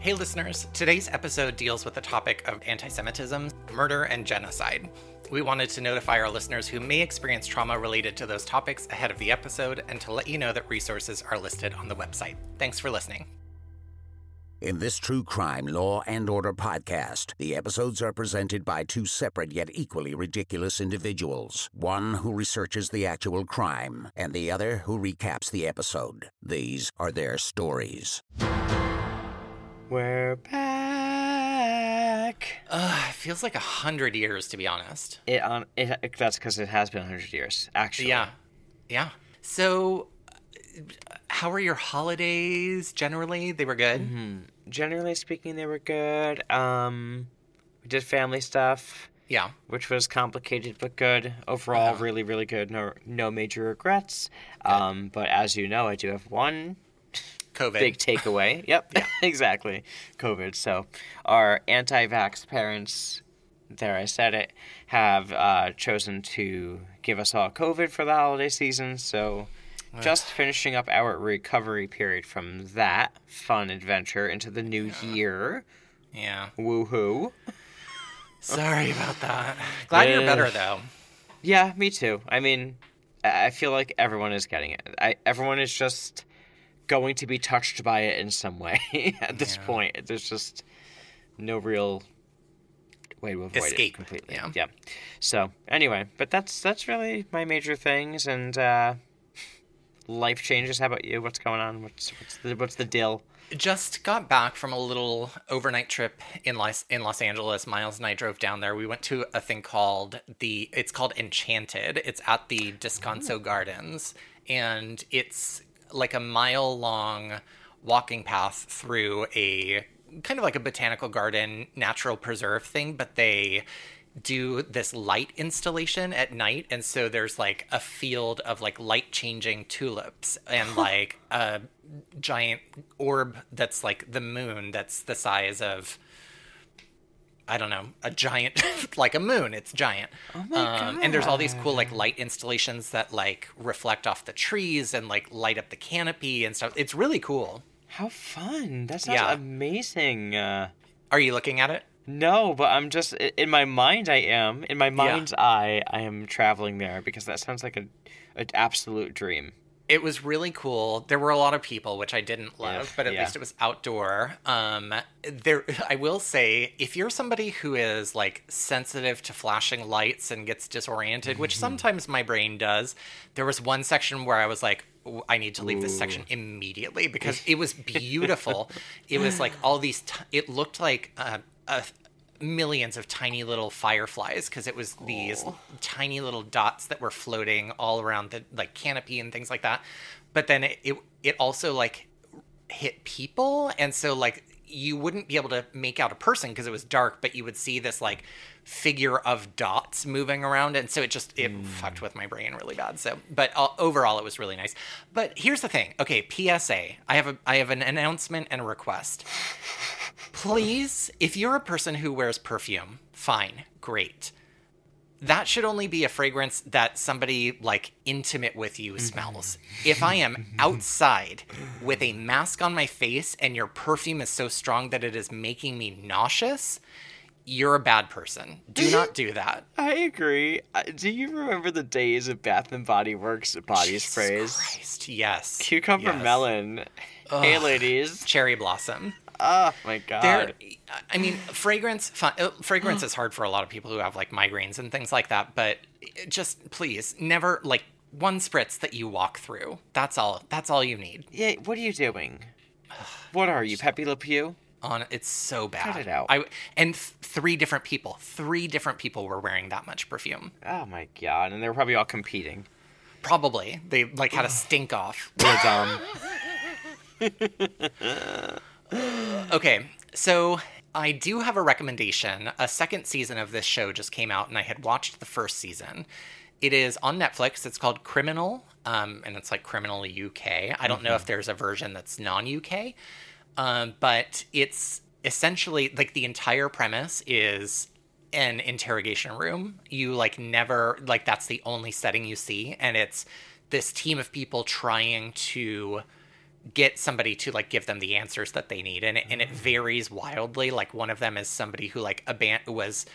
Hey, listeners, today's episode deals with the topic of anti Semitism, murder, and genocide. We wanted to notify our listeners who may experience trauma related to those topics ahead of the episode and to let you know that resources are listed on the website. Thanks for listening. In this true crime law and order podcast, the episodes are presented by two separate yet equally ridiculous individuals. One who researches the actual crime, and the other who recaps the episode. These are their stories. We're back. Uh, it feels like a hundred years, to be honest. It on it, that's because it has been a hundred years, actually. Yeah. Yeah. So, uh, how are your holidays generally? They were good? Mm-hmm. Generally speaking, they were good. Um, we did family stuff, Yeah. which was complicated but good. Overall, Uh-huh. really, really good. No, no major regrets. Um, but as you know, I do have one COVID. big takeaway. yep, exactly. COVID. So our anti-vax parents, there I said it, have uh, chosen to give us all COVID for the holiday season. So just finishing up our recovery period from that fun adventure into the new year. Yeah. Woohoo! Sorry about that. Glad you're better, though. Yeah, me too. I mean, I I feel like everyone is getting it. I, everyone is just going to be touched by it in some way at this Yeah. point. There's just no real way to avoid Escape, it completely. yeah. Yeah. So anyway, but that's that's really my major things and uh, life changes. How about you? What's going on? What's what's the what's the deal? Just got back from a little overnight trip in Los in Los Angeles. Miles and I drove down there. We went to a thing called the it's called Enchanted. It's at the Descanso Gardens and it's like a mile long walking path through a kind of like a botanical garden natural preserve thing, but they do this light installation at night. And so there's like a field of like light changing tulips and like a giant orb that's like the moon that's the size of I don't know, a giant like a moon. It's giant. Oh my um, and there's all these cool like light installations that like reflect off the trees and like light up the canopy and stuff. It's really cool. How fun! That sounds Yeah. amazing. Uh, Are you looking at it? No, but I'm just in my mind. I am in my mind's eye. I am traveling there because that sounds like a, an absolute dream. It was really cool. There were a lot of people, which I didn't love, Yeah, but at yeah. least it was outdoor. Um, there, I will say, if you're somebody who is like sensitive to flashing lights and gets disoriented, which Mm-hmm. sometimes my brain does, there was one section where I was like, I need to leave this section immediately because it was beautiful. it was like all these. T- it looked like uh, a millions of tiny little fireflies because it was these tiny little dots that were floating all around the like canopy and things like that. But then it it, it also like hit people. And so like you wouldn't be able to make out a person because it was dark but you would see this like figure of dots moving around and so it just it fucked with my brain really bad so but uh, overall it was really nice. But here's the thing. Okay psa i have a i have an announcement and a request. Please if you're a person who wears perfume fine great that should only be a fragrance that somebody like intimate with you mm-hmm. smells. If I am mm-hmm. outside with a mask on my face and your perfume is so strong that it is making me nauseous, you're a bad person. Do mm-hmm. not do that. I agree. Uh, Do you remember the days of Bath and Body Works body Jesus sprays? Christ, yes. Cucumber Yes. melon. Hey, ladies. Cherry blossom. Oh my god. There, I mean, fragrance. Fun, uh, fragrance is hard for a lot of people who have like migraines and things like that. But just please, never like one spritz that you walk through. That's all. That's all you need. Yeah. What are you doing? What are you, Pepe Le Pew? On it's so bad. Cut it out. I and th- three different people. Three different people were wearing that much perfume. Oh my god. And they were probably all competing. Probably they like had a stink off. They're dumb. Okay, so I do have a recommendation. A second season of this show just came out, and I had watched the first season. It is on Netflix. It's called Criminal, um, and it's like Criminal UK. I don't know if there's a version that's non UK, um, but it's essentially like the entire premise is an interrogation room. You like never like that's the only setting you see, and it's this team of people trying to get somebody to like give them the answers that they need and it, and it varies wildly. Like one of them is somebody who like aban- was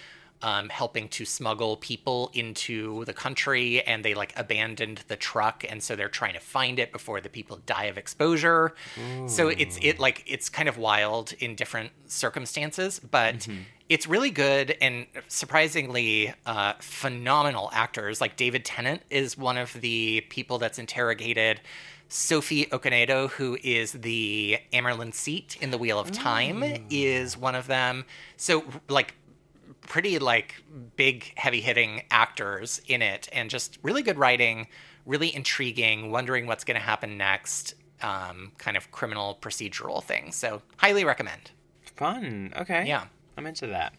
um, helping to smuggle people into the country and they like abandoned the truck and so they're trying to find it before the people die of exposure. So it's it like it's kind of wild in different circumstances but it's really good and surprisingly uh, phenomenal actors. Like david tennant is one of the people that's interrogated Sophie Okonedo, who is the Amyrlin seat in the Wheel of Time, is one of them. So, like, pretty like big heavy hitting actors in it and just really good writing really intriguing wondering what's going to happen next um, kind of criminal procedural thing so highly recommend Fun. Okay. yeah I'm into that.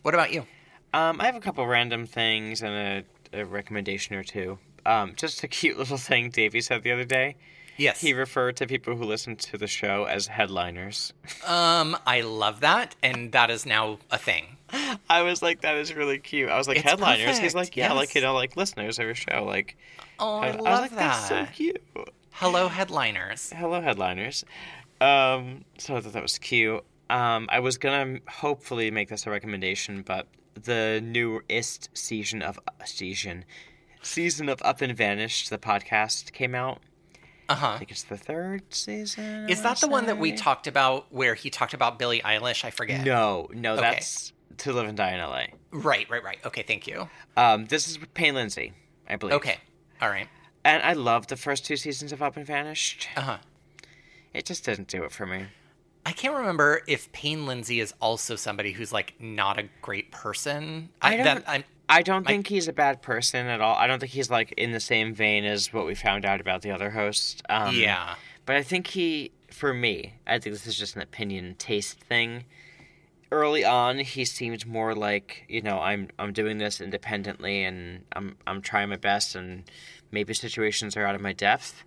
what about you Um, I have a couple random things and a, a recommendation or two. Um, just a cute little thing Davey said the other day. yes He referred to people who listen to the show as headliners. um i love that and that is now a thing I was like, that is really cute. I was like, It's headliners. He's like, yeah, like you know, like listeners of your show. Like, oh i, I, love I was like, that that's so cute. hello headliners Hello, headliners. Um, so I thought that was cute. Um, I was gonna hopefully make this a recommendation, but the newest season of season season of Up and Vanished, the podcast came out. uh-huh I think it's the third season. is that the one that we talked about where he talked about billie eilish i forget No, no, Okay. that's To Live and Die in LA. right right right okay thank you Um, this is with Payne Lindsay, I believe. okay all right And I loved the first two seasons of Up and Vanished. uh-huh It just didn't do it for me. I can't remember if Payne Lindsay is also somebody who's like not a great person. I, I don't- that, I don't think he's a bad person at all. I don't think he's like in the same vein as what we found out about the other host. Um, yeah, But I think he, for me, I think this is just an opinion taste thing. Early on, he seemed more like you know I'm I'm doing this independently and I'm I'm trying my best and maybe situations are out of my depth.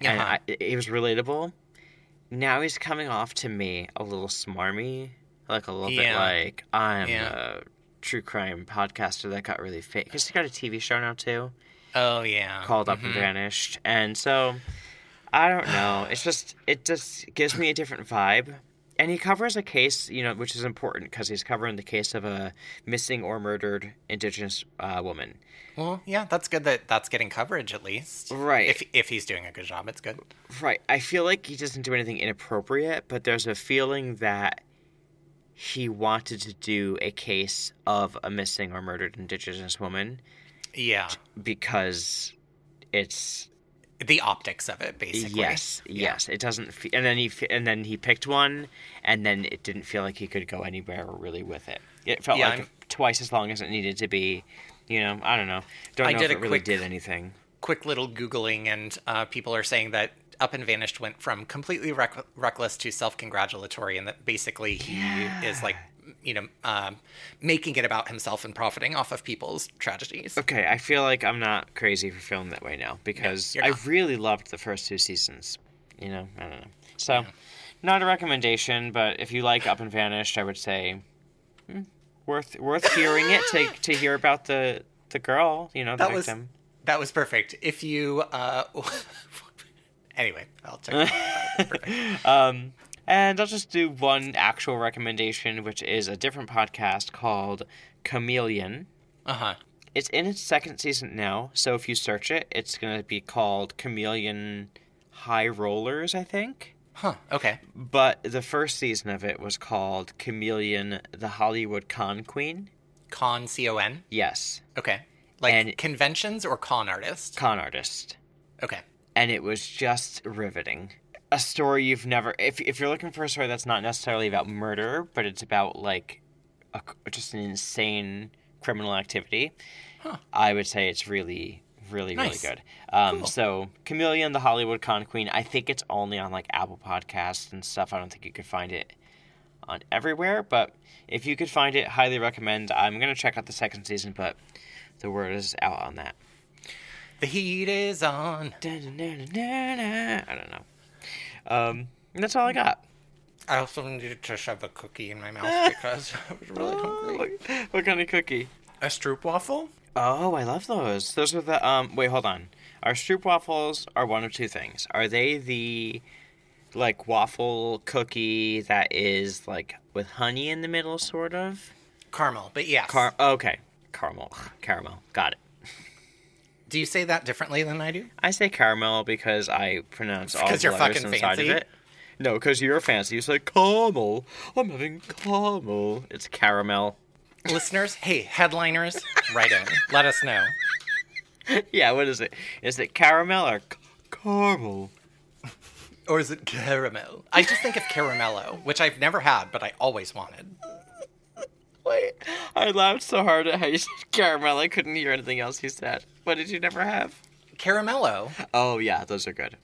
And Uh-huh. I, it was relatable. Now he's coming off to me a little smarmy, like a little bit like I'm Yeah. a true crime podcaster that got really fake. Because he got a TV show now too oh yeah, called Up Mhm. and Vanished. And so I don't know. It's just it just gives me a different vibe. And he covers a case, you know, which is important because he's covering the case of a missing or murdered Indigenous uh, woman. Well, yeah, that's good that that's getting coverage at least. Right. If if he's doing a good job, it's good. Right. I feel like he doesn't do anything inappropriate, but there's a feeling that he wanted to do a case of a missing or murdered Indigenous woman Yeah, because it's the optics of it, basically. Yes, Yeah. yes. It doesn't, fe- and then he fe- and then he picked one, and then it didn't feel like he could go anywhere really with it. It felt Yeah, like I'm- twice as long as it needed to be. You know, I don't know. Don't I know did if a it really quick- did anything. Quick little googling, and uh, people are saying that Up and Vanished went from completely reck- reckless to self-congratulatory, and that basically he is like, you know, um, making it about himself and profiting off of people's tragedies. Okay, I feel like I'm not crazy for feeling that way now because you're I really loved the first two seasons. You know, I don't know. So, not a recommendation, but if you like Up and Vanished, I would say hmm, worth worth hearing it to to hear about the the girl. You know, the That was victim. that was perfect. If you, uh, anyway, I'll check. Um, and I'll just do one actual recommendation, which is a different podcast called Chameleon. Uh huh. It's in its second season now, so if you search it, it's going to be called Chameleon High Rollers, I think. Huh. Okay. But the first season of it was called Chameleon the Hollywood Con Queen. Con C O N. Yes, Okay. Like And- conventions or con artist. con artist. Okay. And it was just riveting. A story you've never. If if you're looking for a story that's not necessarily about murder, but it's about like a, just an insane criminal activity, Huh. I would say it's really, really, Nice. really good. Um, Cool. So, Chameleon, the Hollywood Con Queen. I think it's only on like Apple Podcasts and stuff. I don't think you could find it on everywhere, but if you could find it, highly recommend. I'm gonna check out the second season, but the word is out on that. The heat is on. I don't know. Um, that's all I got. I also needed to shove a cookie in my mouth because I was really hungry. what, what kind of cookie? A stroop waffle? Oh, I love those. Those are the um. Wait, hold on. Our stroop waffles are one of two things. Are they the like waffle cookie that is like with honey in the middle, sort of? Caramel, but yes. Car- okay, caramel, caramel. Got it. Do you say that differently than I do? I say caramel because I pronounce all the you're letters fucking inside fancy? of it. No, because you're fancy. You say caramel. I'm having caramel. It's caramel. Listeners, hey, headliners, write in. Let us know. Yeah, what is it? Is it caramel or c- caramel? Or is it caramel? I just think of caramello, which I've never had, but I always wanted. Wait, I laughed so hard at how you said caramel. I couldn't hear anything else you said. What did you never have? Caramello Oh yeah, those are good.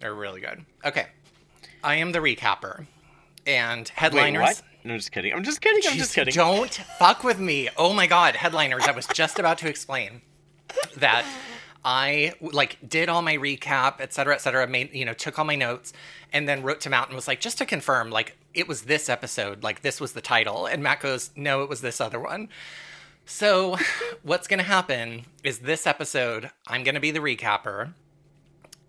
They're really good. Okay. I am the recapper. And Wait, headliners. what? No, just kidding. I'm just kidding. I'm Jeez, just kidding. Don't fuck with me. Oh my god, headliners. I was just about to explain that I like did all my recap, et cetera, et cetera, made you know, took all my notes, and then wrote to Matt and was like, just to confirm, like it was this episode, like this was the title. And Matt goes, No, it was this other one. So what's gonna happen is this episode, I'm gonna be the recapper.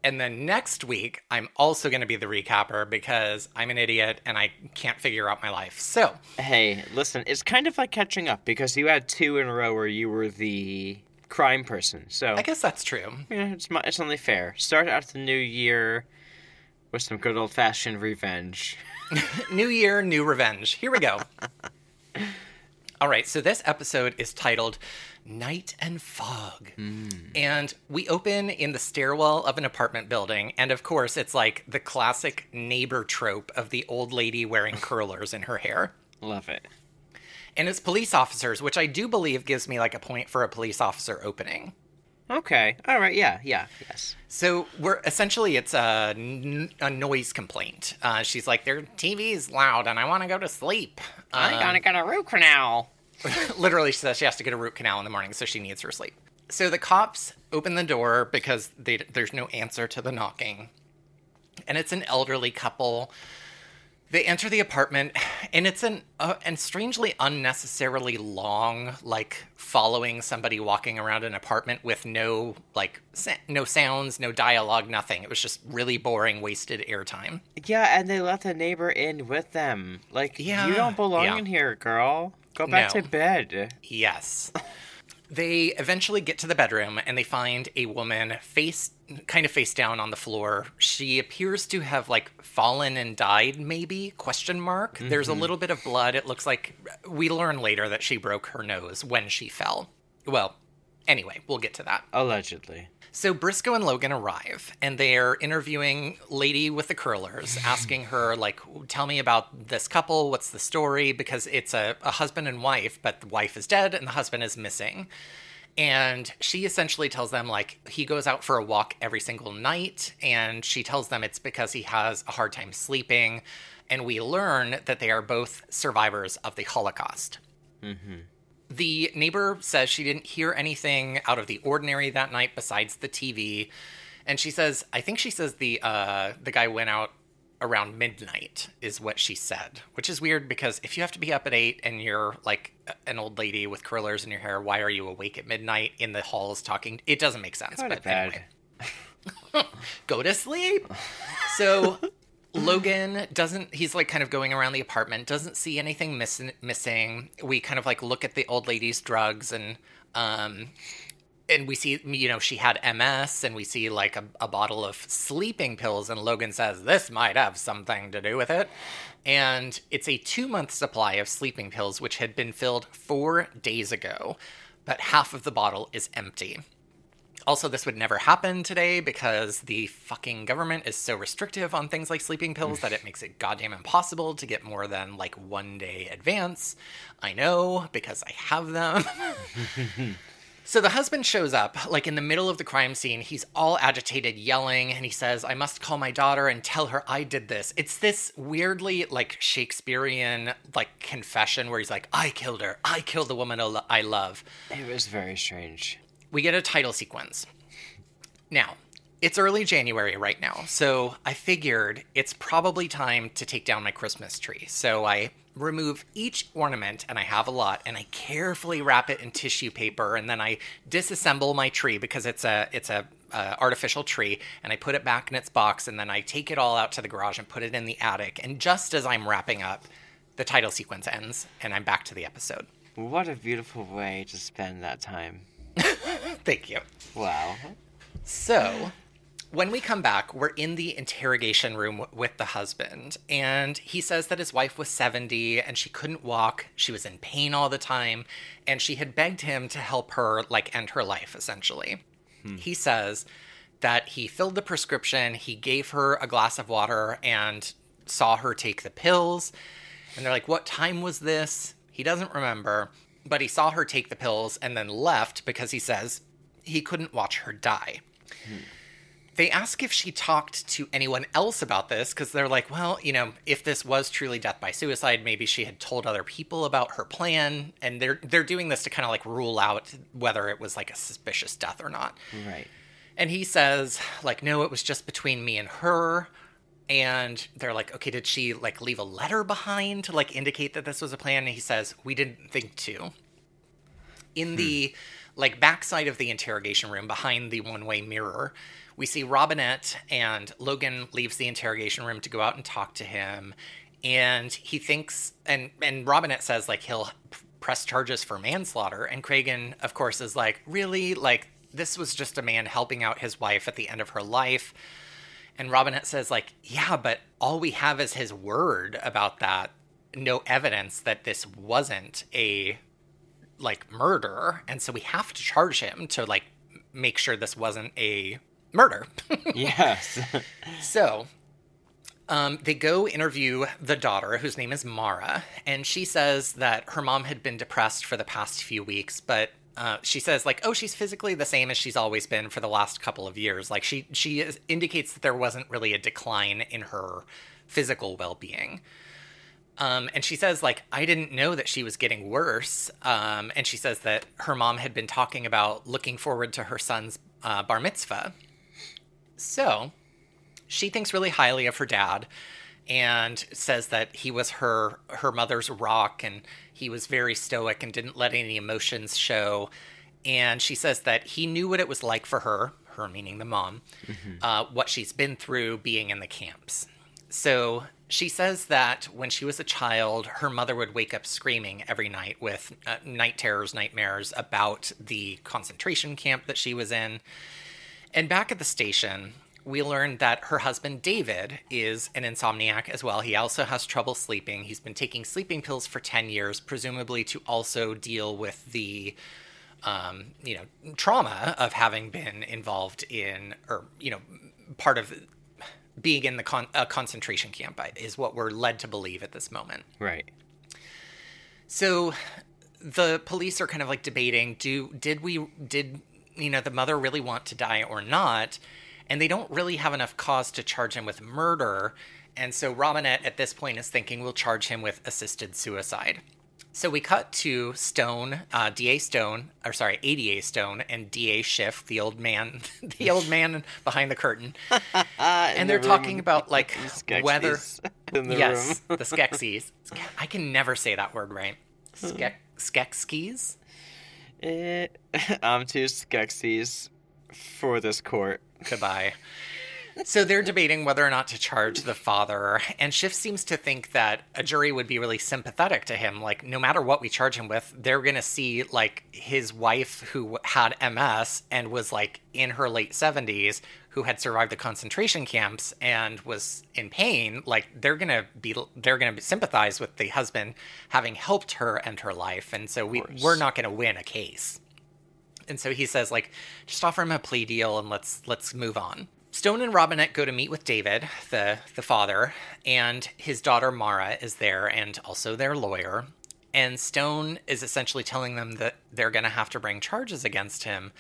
And then next week, I'm also going to be the recapper because I'm an idiot and I can't figure out my life. So, Hey, listen, it's kind of like catching up because you had two in a row where you were the crime person. So I guess that's true. yeah, it's it's only fair. Start out the new year with some good old fashioned revenge. New year, new revenge. Here we go. All right, so this episode is titled Night and Fog. Hmm. And we open in the stairwell of an apartment building. And of course, it's like the classic neighbor trope of the old lady wearing curlers in her hair. Love it. And it's police officers, which I do believe gives me like a point for a police officer opening. Okay. All right. Yeah. Yeah. Yes. So we're essentially it's a, n- a noise complaint. Uh, she's like, their TV's loud and I want to go to sleep. I Um, gotta get a root canal. literally she says she has to get a root canal in the morning so she needs her sleep so the cops open the door because they, there's no answer to the knocking and it's an elderly couple they enter the apartment and it's an uh, and strangely unnecessarily long like following somebody walking around an apartment with no like sa- no sounds no dialogue nothing it was just really boring wasted airtime Yeah, and they let the neighbor in with them. Like, Yeah, you don't belong yeah. in here, girl. Go back No. to bed. Yes. They eventually get to the bedroom and they find a woman face kind of face down on the floor. She appears to have like fallen and died maybe question mark. There's a mm-hmm. little bit of blood. It looks like we learn later that she broke her nose when she fell. Well, anyway, we'll get to that. Allegedly. So Briscoe and Logan arrive, and they're interviewing Lady with the curlers, asking her like, "Tell me about this couple. What's the story?" Because it's a, a husband and wife, but the wife is dead and the husband is missing. And she essentially tells them like he goes out for a walk every single night, and she tells them it's because he has a hard time sleeping. And we learn that they are both survivors of the Holocaust. Mm-hmm. The neighbor says she didn't hear anything out of the ordinary that night besides the TV, and she says, I think she says the uh, the guy went out around midnight is what she said, which is weird because if you have to be up at eight and you're like an old lady with curlers in your hair, why are you awake at midnight in the halls talking? It doesn't make sense. Go but anyway go to sleep. So Logan doesn't he's like kind of going around the apartment, doesn't see anything miss- missing. We kind of like look at the old lady's drugs and um and we see you know she had MS and we see like a, a bottle of sleeping pills and Logan says this might have something to do with it. And it's a 2 month supply of sleeping pills which had been filled 4 days ago, but half of the bottle is empty. Also, this would never happen today because the fucking government is so restrictive on things like sleeping pills that it makes it goddamn impossible to get more than like one day advance. I know because I have them. so the husband shows up, like in the middle of the crime scene. He's all agitated, yelling, and he says, I must call my daughter and tell her I did this. It's this weirdly like Shakespearean like confession where he's like, I killed her. I killed the woman I I love It was very strange. We get a title sequence. Now, it's early January right now, so I figured it's probably time to take down my Christmas tree. So I remove each ornament, and I have a lot, and I carefully wrap it in tissue paper, and then I disassemble my tree because it's a it's a uh, artificial tree and I put it back in its box and then I take it all out to the garage and put it in the attic. And just as I'm wrapping up, the title sequence ends and I'm back to the episode. What a beautiful way to spend that time. Thank you. Wow. So, when we come back, we're in the interrogation room with the husband, and he says that his wife was 70 and she couldn't walk. She was in pain all the time, and she had begged him to help her, like, end her life, essentially. Hmm. He says that he filled the prescription, he gave her a glass of water, and saw her take the pills. And they're like, What time was this? He doesn't remember, but he saw her take the pills and then left because he says he couldn't watch her die. They ask if she talked to anyone else about this because they're like, well, you know, if this was truly death by suicide, maybe she had told other people about her plan, and they're they're doing this to kind of like rule out whether it was like a suspicious death or not. Right. And he says, like, no, it was just between me and her. And they're like, okay, did she like leave a letter behind to like indicate that this was a plan? And he says, we didn't think to. In the hmm. like backside of the interrogation room behind the one-way mirror, we see Robinette and Logan leaves the interrogation room to go out and talk to him. And he thinks and and Robinette says like he'll press charges for manslaughter and Cragen of course is like, "Really? Like this was just a man helping out his wife at the end of her life." And Robinette says, like, yeah, but all we have is his word about that. No evidence that this wasn't a like murder. And so we have to charge him to like make sure this wasn't a murder. Yes. so um, they go interview the daughter, whose name is Mara, and she says that her mom had been depressed for the past few weeks, but uh, she says like, oh, she's physically the same as she's always been for the last couple of years. Like she she is, indicates that there wasn't really a decline in her physical well being. Um, and she says, like, I didn't know that she was getting worse. Um, and she says that her mom had been talking about looking forward to her son's uh, bar mitzvah. So she thinks really highly of her dad and says that he was her her mother's rock and he was very stoic and didn't let any emotions show. And she says that he knew what it was like for her, her meaning the mom, uh, what she's been through being in the camps. So she says that when she was a child, her mother would wake up screaming every night with uh, night terrors, nightmares about the concentration camp that she was in. And back at the station, we learned that her husband David is an insomniac as well. He also has trouble sleeping. He's been taking sleeping pills for 10 years, presumably to also deal with the um, you know, trauma of having been involved in or you know, part of being in the con- a concentration camp is what we're led to believe at this moment. right. So the police are kind of like debating do did we did you know the mother really want to die or not and they don't really have enough cause to charge him with murder and so Robinette at this point is thinking we'll charge him with assisted suicide. So we cut to Stone, uh, DA Stone, or sorry, ADA Stone, and DA Schiff, the old man, the old man behind the curtain, and they're talking about like whether in the yes, room. the Skeksis. I can never say that word right. Skek Skekskis. Eh, I'm too Skeksis for this court. Goodbye. So they're debating whether or not to charge the father, and Schiff seems to think that a jury would be really sympathetic to him. Like, no matter what we charge him with, they're gonna see like his wife who had MS and was like in her late seventies, who had survived the concentration camps and was in pain. Like, they're gonna be they're gonna sympathize with the husband having helped her end her life, and so we we're not gonna win a case. And so he says, like, just offer him a plea deal and let's let's move on. Stone and Robinette go to meet with David, the the father, and his daughter Mara is there, and also their lawyer. And Stone is essentially telling them that they're going to have to bring charges against him,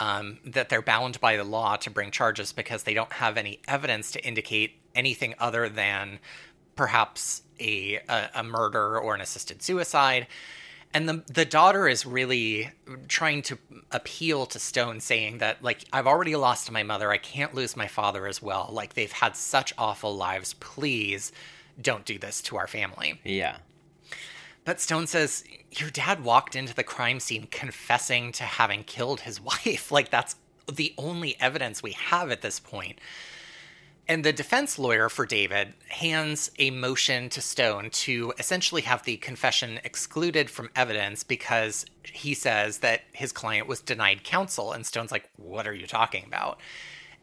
um, that they're bound by the law to bring charges because they don't have any evidence to indicate anything other than perhaps a, a, a murder or an assisted suicide. And the the daughter is really trying to appeal to Stone, saying that like I've already lost my mother, I can't lose my father as well. Like they've had such awful lives. Please don't do this to our family. Yeah. But Stone says your dad walked into the crime scene confessing to having killed his wife. Like that's the only evidence we have at this point. And the defense lawyer for David hands a motion to Stone to essentially have the confession excluded from evidence because he says that his client was denied counsel. And Stone's like, What are you talking about?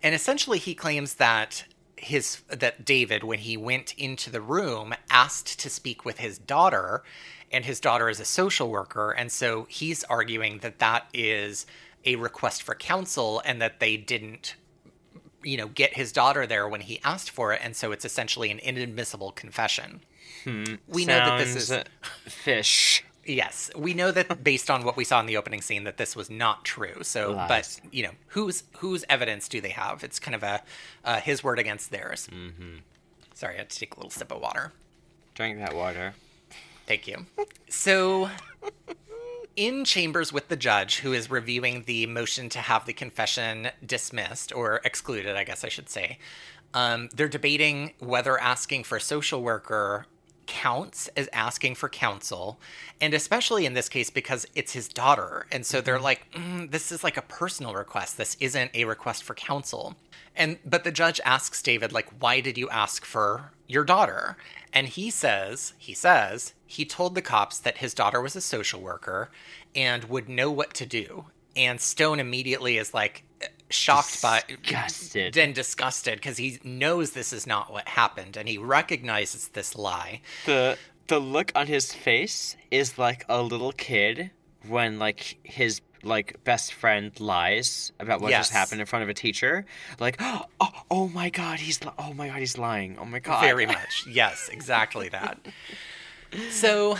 And essentially, he claims that his that David, when he went into the room, asked to speak with his daughter, and his daughter is a social worker, and so he's arguing that that is a request for counsel, and that they didn't, you know, get his daughter there when he asked for it, and so it's essentially an inadmissible confession. We know that this is Sounds fish. Yes, we know that based on what we saw in the opening scene that this was not true. So, Lies. but you know, whose whose evidence do they have? It's kind of a uh, his word against theirs. Mm-hmm. Sorry, I had to take a little sip of water. Drink that water. Thank you. So, in chambers with the judge who is reviewing the motion to have the confession dismissed or excluded, I guess I should say, um, they're debating whether asking for a social worker counts as asking for counsel, and especially in this case because it's his daughter. And so they're like, mm, this is like a personal request. This isn't a request for counsel. And but the judge asks David like, why did you ask for your daughter? And he says, he says, he told the cops that his daughter was a social worker and would know what to do. And Stone immediately is like shocked by Disgusted. and disgusted because he knows this is not what happened and he recognizes this lie. the the look on his face is like a little kid when like his like best friend lies about what Yes. just happened in front of a teacher like oh, oh my god he's li- oh my god he's lying oh my god Very much. Yes, exactly that. So,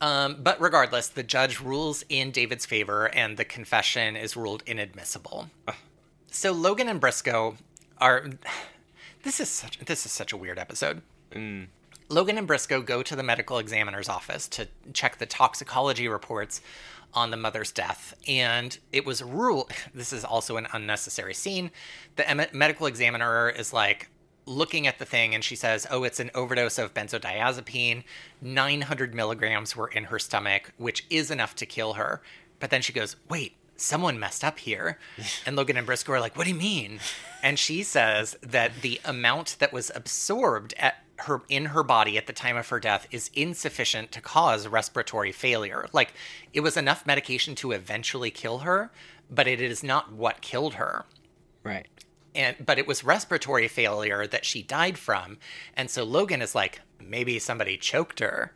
um, but regardless, the judge rules in David's favor and the confession is ruled inadmissible. So Logan and Briscoe are this is such this is such a weird episode. Logan and Briscoe go to the medical examiner's office to check the toxicology reports on the mother's death. And it was ruled this is also an unnecessary scene. The em- medical examiner is like looking at the thing and she says, Oh, it's an overdose of benzodiazepine. 900 milligrams were in her stomach, which is enough to kill her. But then she goes, Wait, someone messed up here. And Logan and Briscoe are like, What do you mean? And she says that the amount that was absorbed at her in her body at the time of her death is insufficient to cause respiratory failure. Like it was enough medication to eventually kill her, but it is not what killed her. Right. And but it was respiratory failure that she died from. And so logan is like maybe somebody choked her.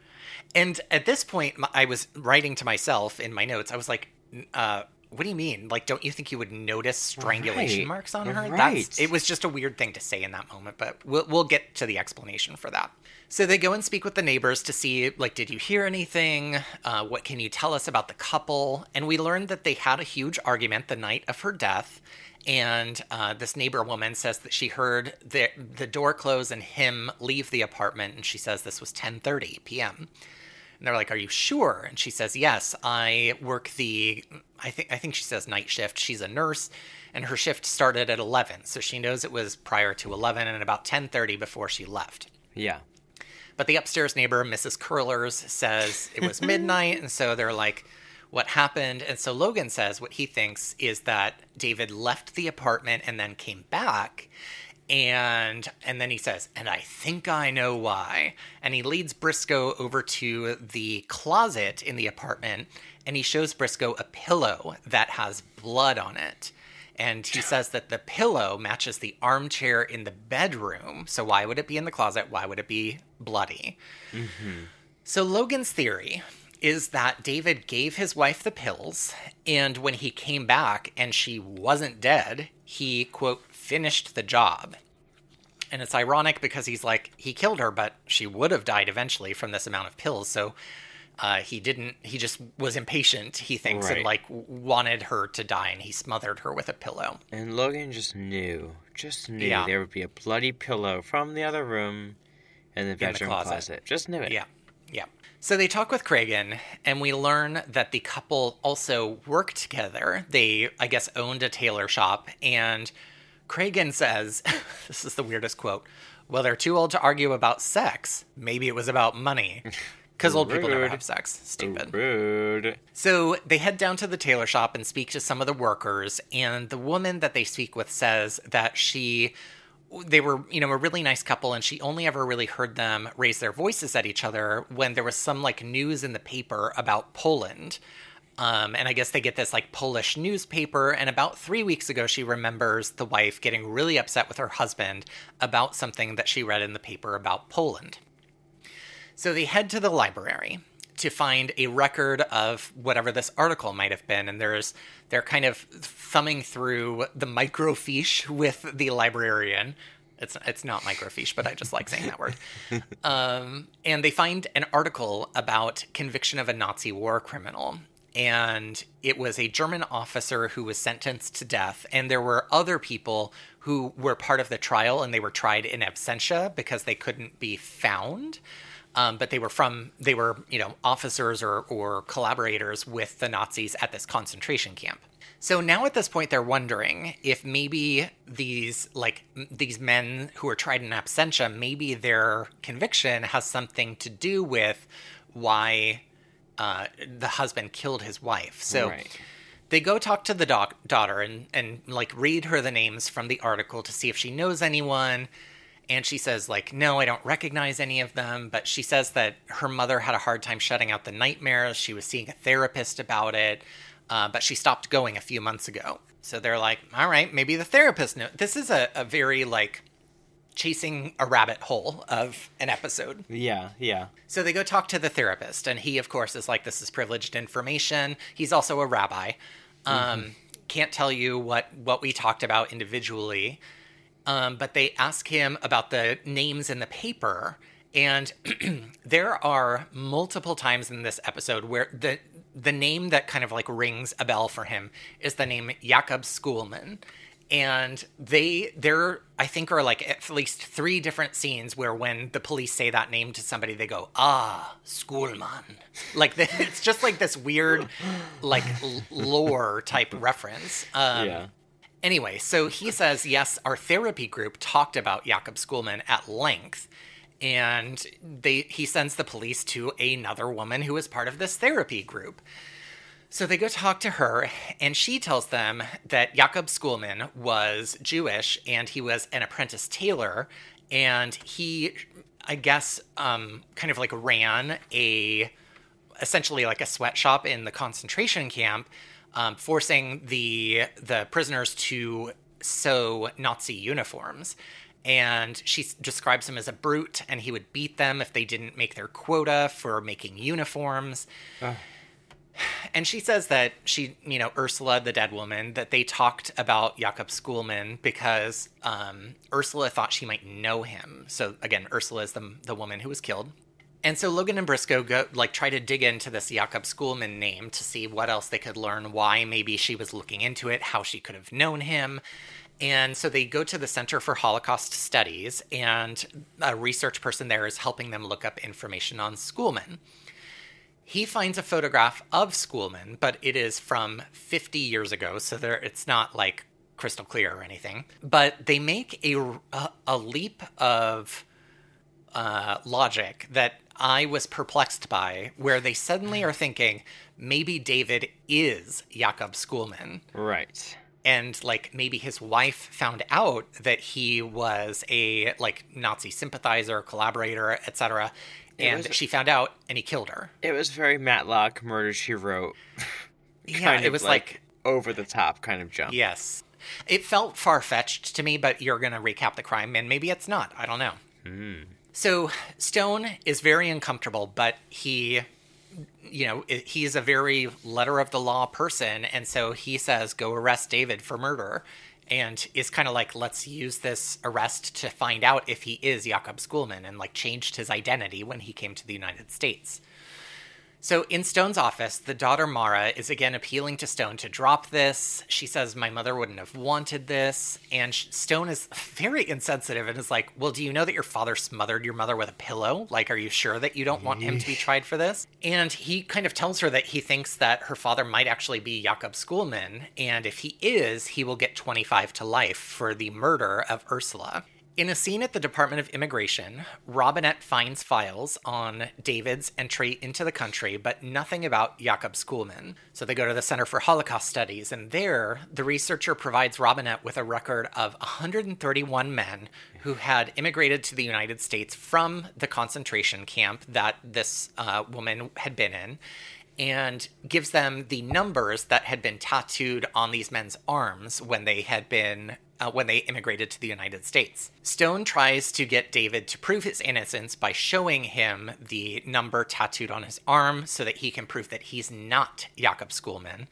And at this point I was writing to myself in my notes i was like uh what do you mean? Like don't you think you would notice strangulation Right. marks on her? Right. that's it was just a weird thing to say in that moment but we'll, we'll get to the explanation for that. So they go and speak with the neighbors to see like did you hear anything? Uh, what can you tell us about the couple? And we learned that they had a huge argument the night of her death. And uh, this neighbor woman says that she heard the the door close and him leave the apartment, and she says this was 10:30 p.m. And they're like, "Are you sure?" And she says, "Yes, I work the I think I think she says night shift. She's a nurse, and her shift started at 11, so she knows it was prior to 11 and about 10:30 before she left." yeah But the upstairs neighbor, Mrs. Curlers, says it was midnight, and so they're like, "What happened?" And so Logan says what he thinks is that David left the apartment and then came back, and and then he says, "And I think I know why." And he leads Briscoe over to the closet in the apartment, and he shows Briscoe a pillow that has blood on it. And he says that the pillow matches the armchair in the bedroom. So why would it be in the closet? Why would it be bloody? Mm-hmm. So Logan's theory is that David gave his wife the pills, and when he came back and she wasn't dead, he, quote, finished the job. And it's ironic because he's like, he killed her, but she would have died eventually from this amount of pills. So uh, he didn't, he just was impatient, he thinks, and like wanted her to die, and he smothered her with a pillow. and logan just knew just knew Yeah. there would be a bloody pillow from the other room in the the bedroom closet. closet. just knew it Yeah. Yeah. So they talk with Cragen, and we learn that the couple also worked together. They, I guess, owned a tailor shop. And Cragen says, this is the weirdest quote. Well, they're too old to argue about sex. Maybe it was about money. Because old people never have sex. Stupid. Rude. So they head down to the tailor shop and speak to some of the workers, and the woman that they speak with says that she they were, you know, a really nice couple and she only ever really heard them raise their voices at each other when there was some like news in the paper about Poland. Um, and I guess they get this like Polish newspaper. And about three weeks ago, she remembers the wife getting really upset with her husband about something that she read in the paper about Poland. So they head to the library to find a record of whatever this article might have been, and there's they're kind of thumbing through the microfiche with the librarian. It's it's not microfiche, but I just like saying that word. Um, and they find an article about conviction of a Nazi war criminal. And it was a German officer who was sentenced to death. And there were other people who were part of the trial and they were tried in absentia because they couldn't be found. Um, but they were from, they were, you know, officers or, or collaborators with the Nazis at this concentration camp. So now at this point, they're wondering if maybe these like these men who are tried in absentia, maybe their conviction has something to do with why uh, the husband killed his wife. So Right. they go talk to the doc- daughter and and like read her the names from the article to see if she knows anyone. And she says like, no, I don't recognize any of them. But she says that her mother had a hard time shutting out the nightmares. She was seeing a therapist about it, uh, but she stopped going a few months ago. So they're like, all right, maybe the therapist knows. This is a, a very like chasing a rabbit hole of an episode. Yeah, yeah. So they go talk to the therapist, and he, of course, is like, "This is privileged information." He's also a rabbi. Um, Can't tell you what what we talked about individually, um, but they ask him about the names in the paper, and there are multiple times in this episode where the the name that kind of like rings a bell for him is the name Jakob Schoolman. And they there I think are like at least three different scenes where when the police say that name to somebody they go ah Schoolman like the, it's just like this weird like lore type reference um, yeah. Anyway, so he says, yes, our therapy group talked about Jakob Schoolman at length. And they he sends the police to another woman who is part of this therapy group. So they go talk to her, and she tells them that Jakob Schoolman was Jewish and he was an apprentice tailor. And he, I guess, um, kind of like ran a essentially like a sweatshop in the concentration camp, um, forcing the the prisoners to sew Nazi uniforms. And she describes him as a brute, and he would beat them if they didn't make their quota for making uniforms. And she says that she, you know, Ursula, the dead woman, that they talked about Jakob Schoolman because um, Ursula thought she might know him. So again, Ursula is the the woman who was killed. And so Logan and Briscoe go like try to dig into this Jakob Schoolman name to see what else they could learn, why maybe she was looking into it, how she could have known him. And so they go to the Center for Holocaust Studies, and a research person there is helping them look up information on Schoolman. He finds a photograph of Schoolman, but it is from 50 years ago, so there it's not like crystal clear or anything. But they make a, a, a leap of uh, logic that I was perplexed by, where they suddenly are thinking maybe David is Jakob Schoolman Right. and like maybe his wife found out that he was a like Nazi sympathizer, collaborator, etc. And was- she found out and he killed her. It was very Matlock Murder She Wrote. Yeah, it was like, over the top kind of jump. yes. It felt far fetched to me, but you're going to recap the crime and maybe it's not. I don't know. Hmm. So Stone is very uncomfortable, but he you know, he's a very letter of the law person, and so he says, "Go arrest David for murder," and is kind of like, "Let's use this arrest to find out if he is Jakob Schoolman," and like changed his identity when he came to the United States. So in Stone's office, the daughter Mara is again appealing to Stone to drop this. She says, My mother wouldn't have wanted this. And Stone is very insensitive and is like, Well, do you know that your father smothered your mother with a pillow? Like, are you sure that you don't want him to be tried for this? And he kind of tells her that he thinks that her father might actually be Jakob Schoolman. And if he is, he will get 25 to life for the murder of Ursula. In a scene at the Department of Immigration, Robinette finds files on David's entry into the country, but nothing about Jakob Schoolman. So they go to the Center for Holocaust Studies, and there, the researcher provides Robinette with a record of 131 men who had immigrated to the United States from the concentration camp that this uh, woman had been in and gives them the numbers that had been tattooed on these men's arms when they had been uh, when they immigrated to the United States. Stone tries to get David to prove his innocence by showing him the number tattooed on his arm so that he can prove that he's not Jakob Schoolman.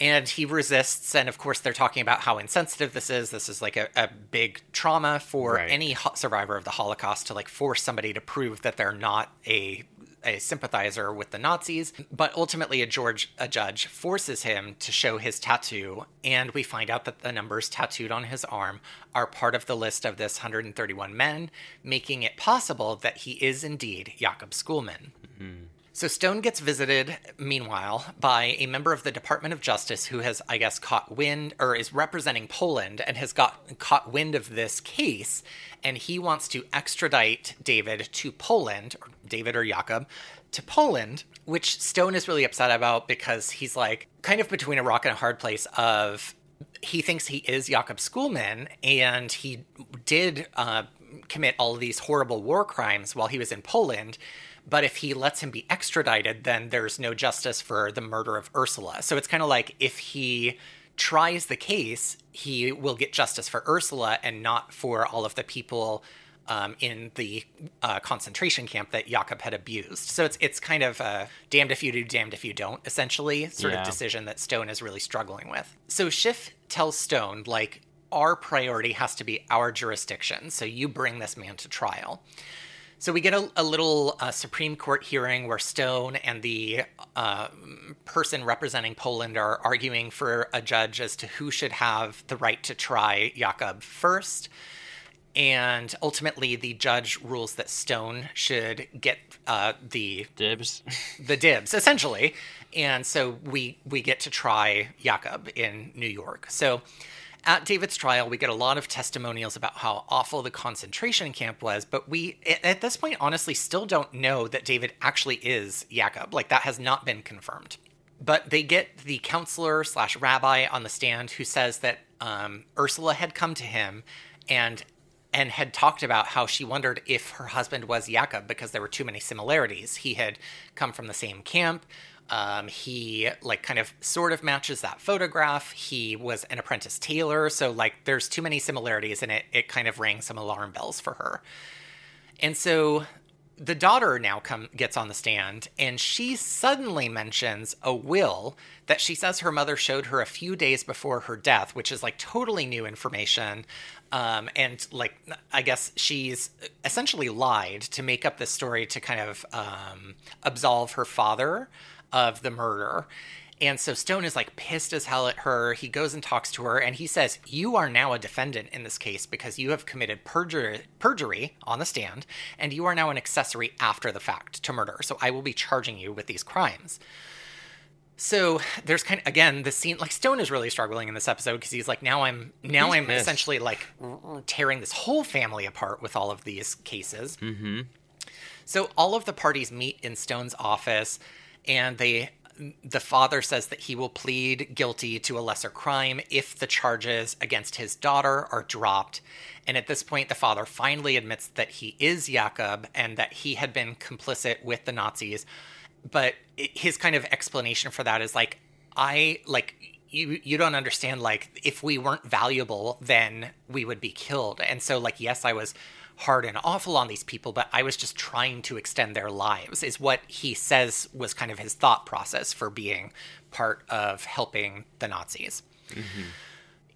And he resists, and of course, they're talking about how insensitive this is. This is like a, a big trauma for Right. any ho- survivor of the Holocaust to like force somebody to prove that they're not a a sympathizer with the Nazis, but ultimately a George a judge forces him to show his tattoo, and we find out that the numbers tattooed on his arm are part of the list of this 131 men, making it possible that he is indeed Jakob Schoolman. Mm-hmm. So Stone gets visited, meanwhile, by a member of the Department of Justice who has, I guess, caught wind or is representing Poland and has got caught wind of this case, and he wants to extradite David to Poland, or David or Jakob, to Poland, which Stone is really upset about because he's like kind of between a rock and a hard place of he thinks he is Jakob Schoolman, and he did uh, commit all of these horrible war crimes while he was in Poland. But if he lets him be extradited, then there's no justice for the murder of Ursula. So it's kind of like if he tries the case, he will get justice for Ursula and not for all of the people um, in the uh, concentration camp that Jakob had abused. So it's it's kind of a damned if you do, damned if you don't, essentially sort Yeah. of decision that Stone is really struggling with. So Schiff tells Stone like our priority has to be our jurisdiction. So you bring this man to trial. So we get a, a little uh, Supreme Court hearing where Stone and the uh, person representing Poland are arguing for a judge as to who should have the right to try Jakob first. And ultimately, the judge rules that Stone should get uh, the Dibs. the dibs essentially and so we we get to try jakob in new york so at david's trial we get a lot of testimonials about how awful the concentration camp was but we at- this point honestly still don't know that david actually is jakob like that has not been confirmed but they get the counselor slash rabbi on the stand who says that um, ursula had come to him and and had talked about how she wondered if her husband was Jakob because there were too many similarities. He had come from the same camp. Um, he like kind of sort of matches that photograph. He was an apprentice tailor, so like there's too many similarities, and it it kind of rang some alarm bells for her. And so the daughter now come gets on the stand and she suddenly mentions a will that she says her mother showed her a few days before her death, which is like totally new information. Um, and like I guess she's essentially lied to make up this story to kind of um, absolve her father of the murder. And so Stone is like pissed as hell at her. He goes and talks to her and he says, You are now a defendant in this case because you have committed perjury, perjury on the stand and you are now an accessory after the fact to murder. So I will be charging you with these crimes. So there's kind of again the scene like Stone is really struggling in this episode because he's like now I'm now He's I'm pissed. essentially like tearing this whole family apart with all of these cases. Mm-hmm. So all of the parties meet in Stone's office, and they the father says that he will plead guilty to a lesser crime if the charges against his daughter are dropped. And at this point, the father finally admits that he is Jakob and that he had been complicit with the Nazis. But his kind of explanation for that is like, I like you you don't understand like if we weren't valuable then we would be killed and so like yes i was hard and awful on these people but i was just trying to extend their lives is what he says was kind of his thought process for being part of helping the nazis mm-hmm.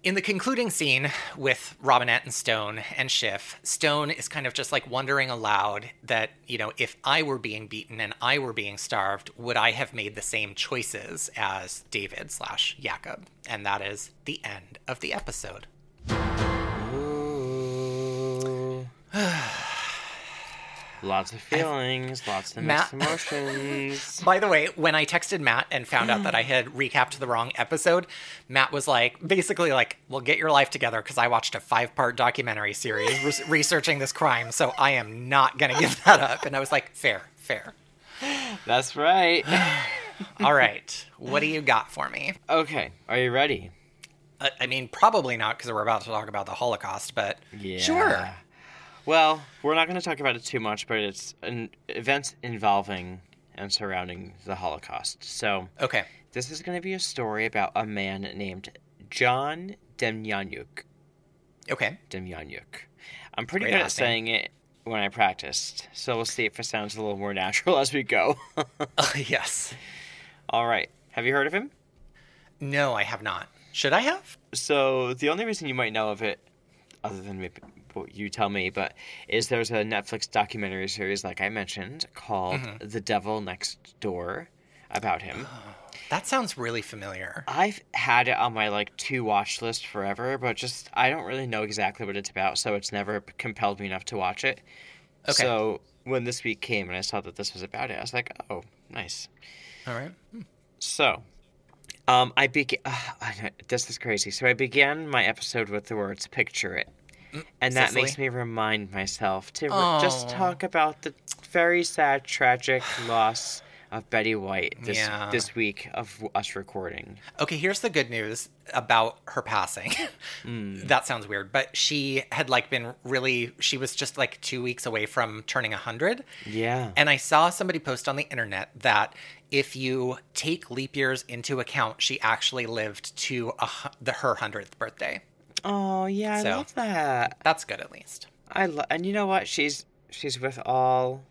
in the concluding scene with Robinette and Stone and Schiff, Stone is kind of just like wondering aloud that, you know, if I were being beaten and I were being starved, would I have made the same choices as David slash Jakob? And that is the end of the episode. Lots of feelings, lots of Matt- mixed emotions. By the way, when I texted Matt and found out that I had recapped the wrong episode, Matt was like, basically like, "Well, get your life together," because I watched a five-part documentary series re- researching this crime, so I am not gonna give that up. And I was like, "Fair, fair." That's right. All right, what do you got for me? okay, are you ready? Uh, I mean, probably not because we're about to talk about the Holocaust, but Yeah. sure. Well, we're not going to talk about it too much, but it's an events involving and surrounding the Holocaust. So, Okay. this is going to be a story about a man named John Demjanjuk. Okay. Demjanjuk. I'm pretty Great good at name. saying it when I practiced, so we'll see if it sounds a little more natural as we go. Uh, yes. All right. Have you heard of him? No, I have not. Should I have? So the only reason you might know of it, other than maybe what you tell me, but is there's a Netflix documentary series, like I mentioned, called Mm-hmm. "The Devil Next Door" about him. That sounds really familiar. I've had it on my like to watch list forever, but just I don't really know exactly what it's about, so it's never compelled me enough to watch it. Okay. So when this week came and I saw that this was about it, I was like, oh, nice. All right. So, um, I began. Uh, this is crazy. So I began my episode with the words "picture it," mm, and that Cicely? makes me remind myself to re- just talk about the very sad, tragic loss of Betty White this Yeah. this week of us recording. Okay, here's the good news about her passing. Mm. that sounds weird, but she had like been really she was just like 2 weeks away from turning 100. Yeah. And I saw somebody post on the internet that if you take leap years into account, she actually lived to a, the her 100th birthday. oh yeah, I So- love that. That's good at least. I and you know what? She's she's with all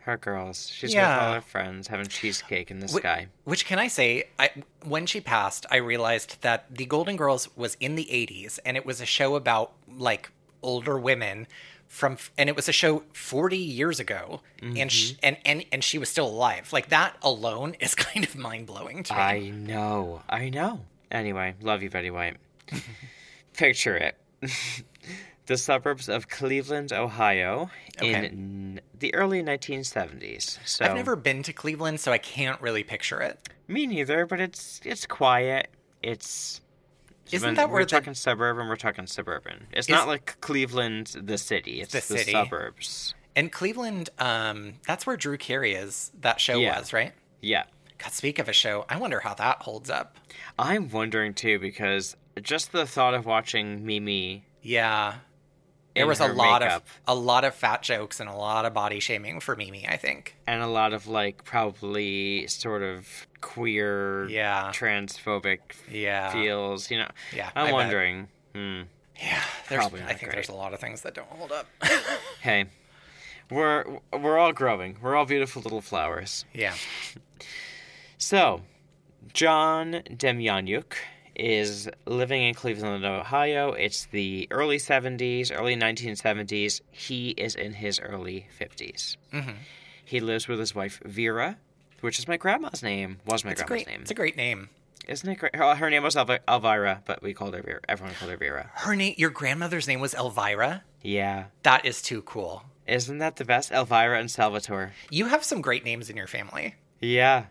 her girls. She's with all her friends having cheesecake in the sky. Which can I say, I when she passed, I realized that The Golden Girls was in the 80s and it was a show about like older women from and it was a show 40 years ago and, sh- Mm-hmm. and and and she was still alive. Like that alone is kind of mind-blowing to me. I know. I know. Anyway, love you, Betty White. Picture it. the suburbs of Cleveland, Ohio, Okay. in the early 1970s. So I've never been to Cleveland, so I can't really picture it. me neither, but it's it's quiet. It's Isn't that we're where the- talking suburban? We're talking suburban. It's not like Cleveland, the city. It's The the, city. suburbs. And Cleveland, um, that's where Drew Carey is. That show Yeah. was, right? Yeah, God, speak of a show, I wonder how that holds up. I'm wondering too because just the thought of watching Mimi. Yeah. There was a lot makeup. of a lot of fat jokes and a lot of body shaming for Mimi, I think. and a lot of like probably sort of queer, Yeah. transphobic Yeah. feels. You know, Yeah, I I'm bet. wondering. Hmm. Yeah, there's, I think great. there's a lot of things that don't hold up. Hey, we're we're all growing. We're all beautiful little flowers. yeah. So, John Demjanjuk is living in Cleveland, Ohio. It's the early 70s, early 1970s. He is in his early 50s. Mm-hmm. He lives with his wife Vera, which is my grandma's name. Was my It's grandma's great name. it's a great name. Isn't it great? Her, her name was Elvi- Elvira, but we called her Vera. Everyone called her Vera. Her name your grandmother's name was Elvira? Yeah. That is too cool. Isn't that the best? Elvira and Salvatore. You have some great names in your family. Yeah.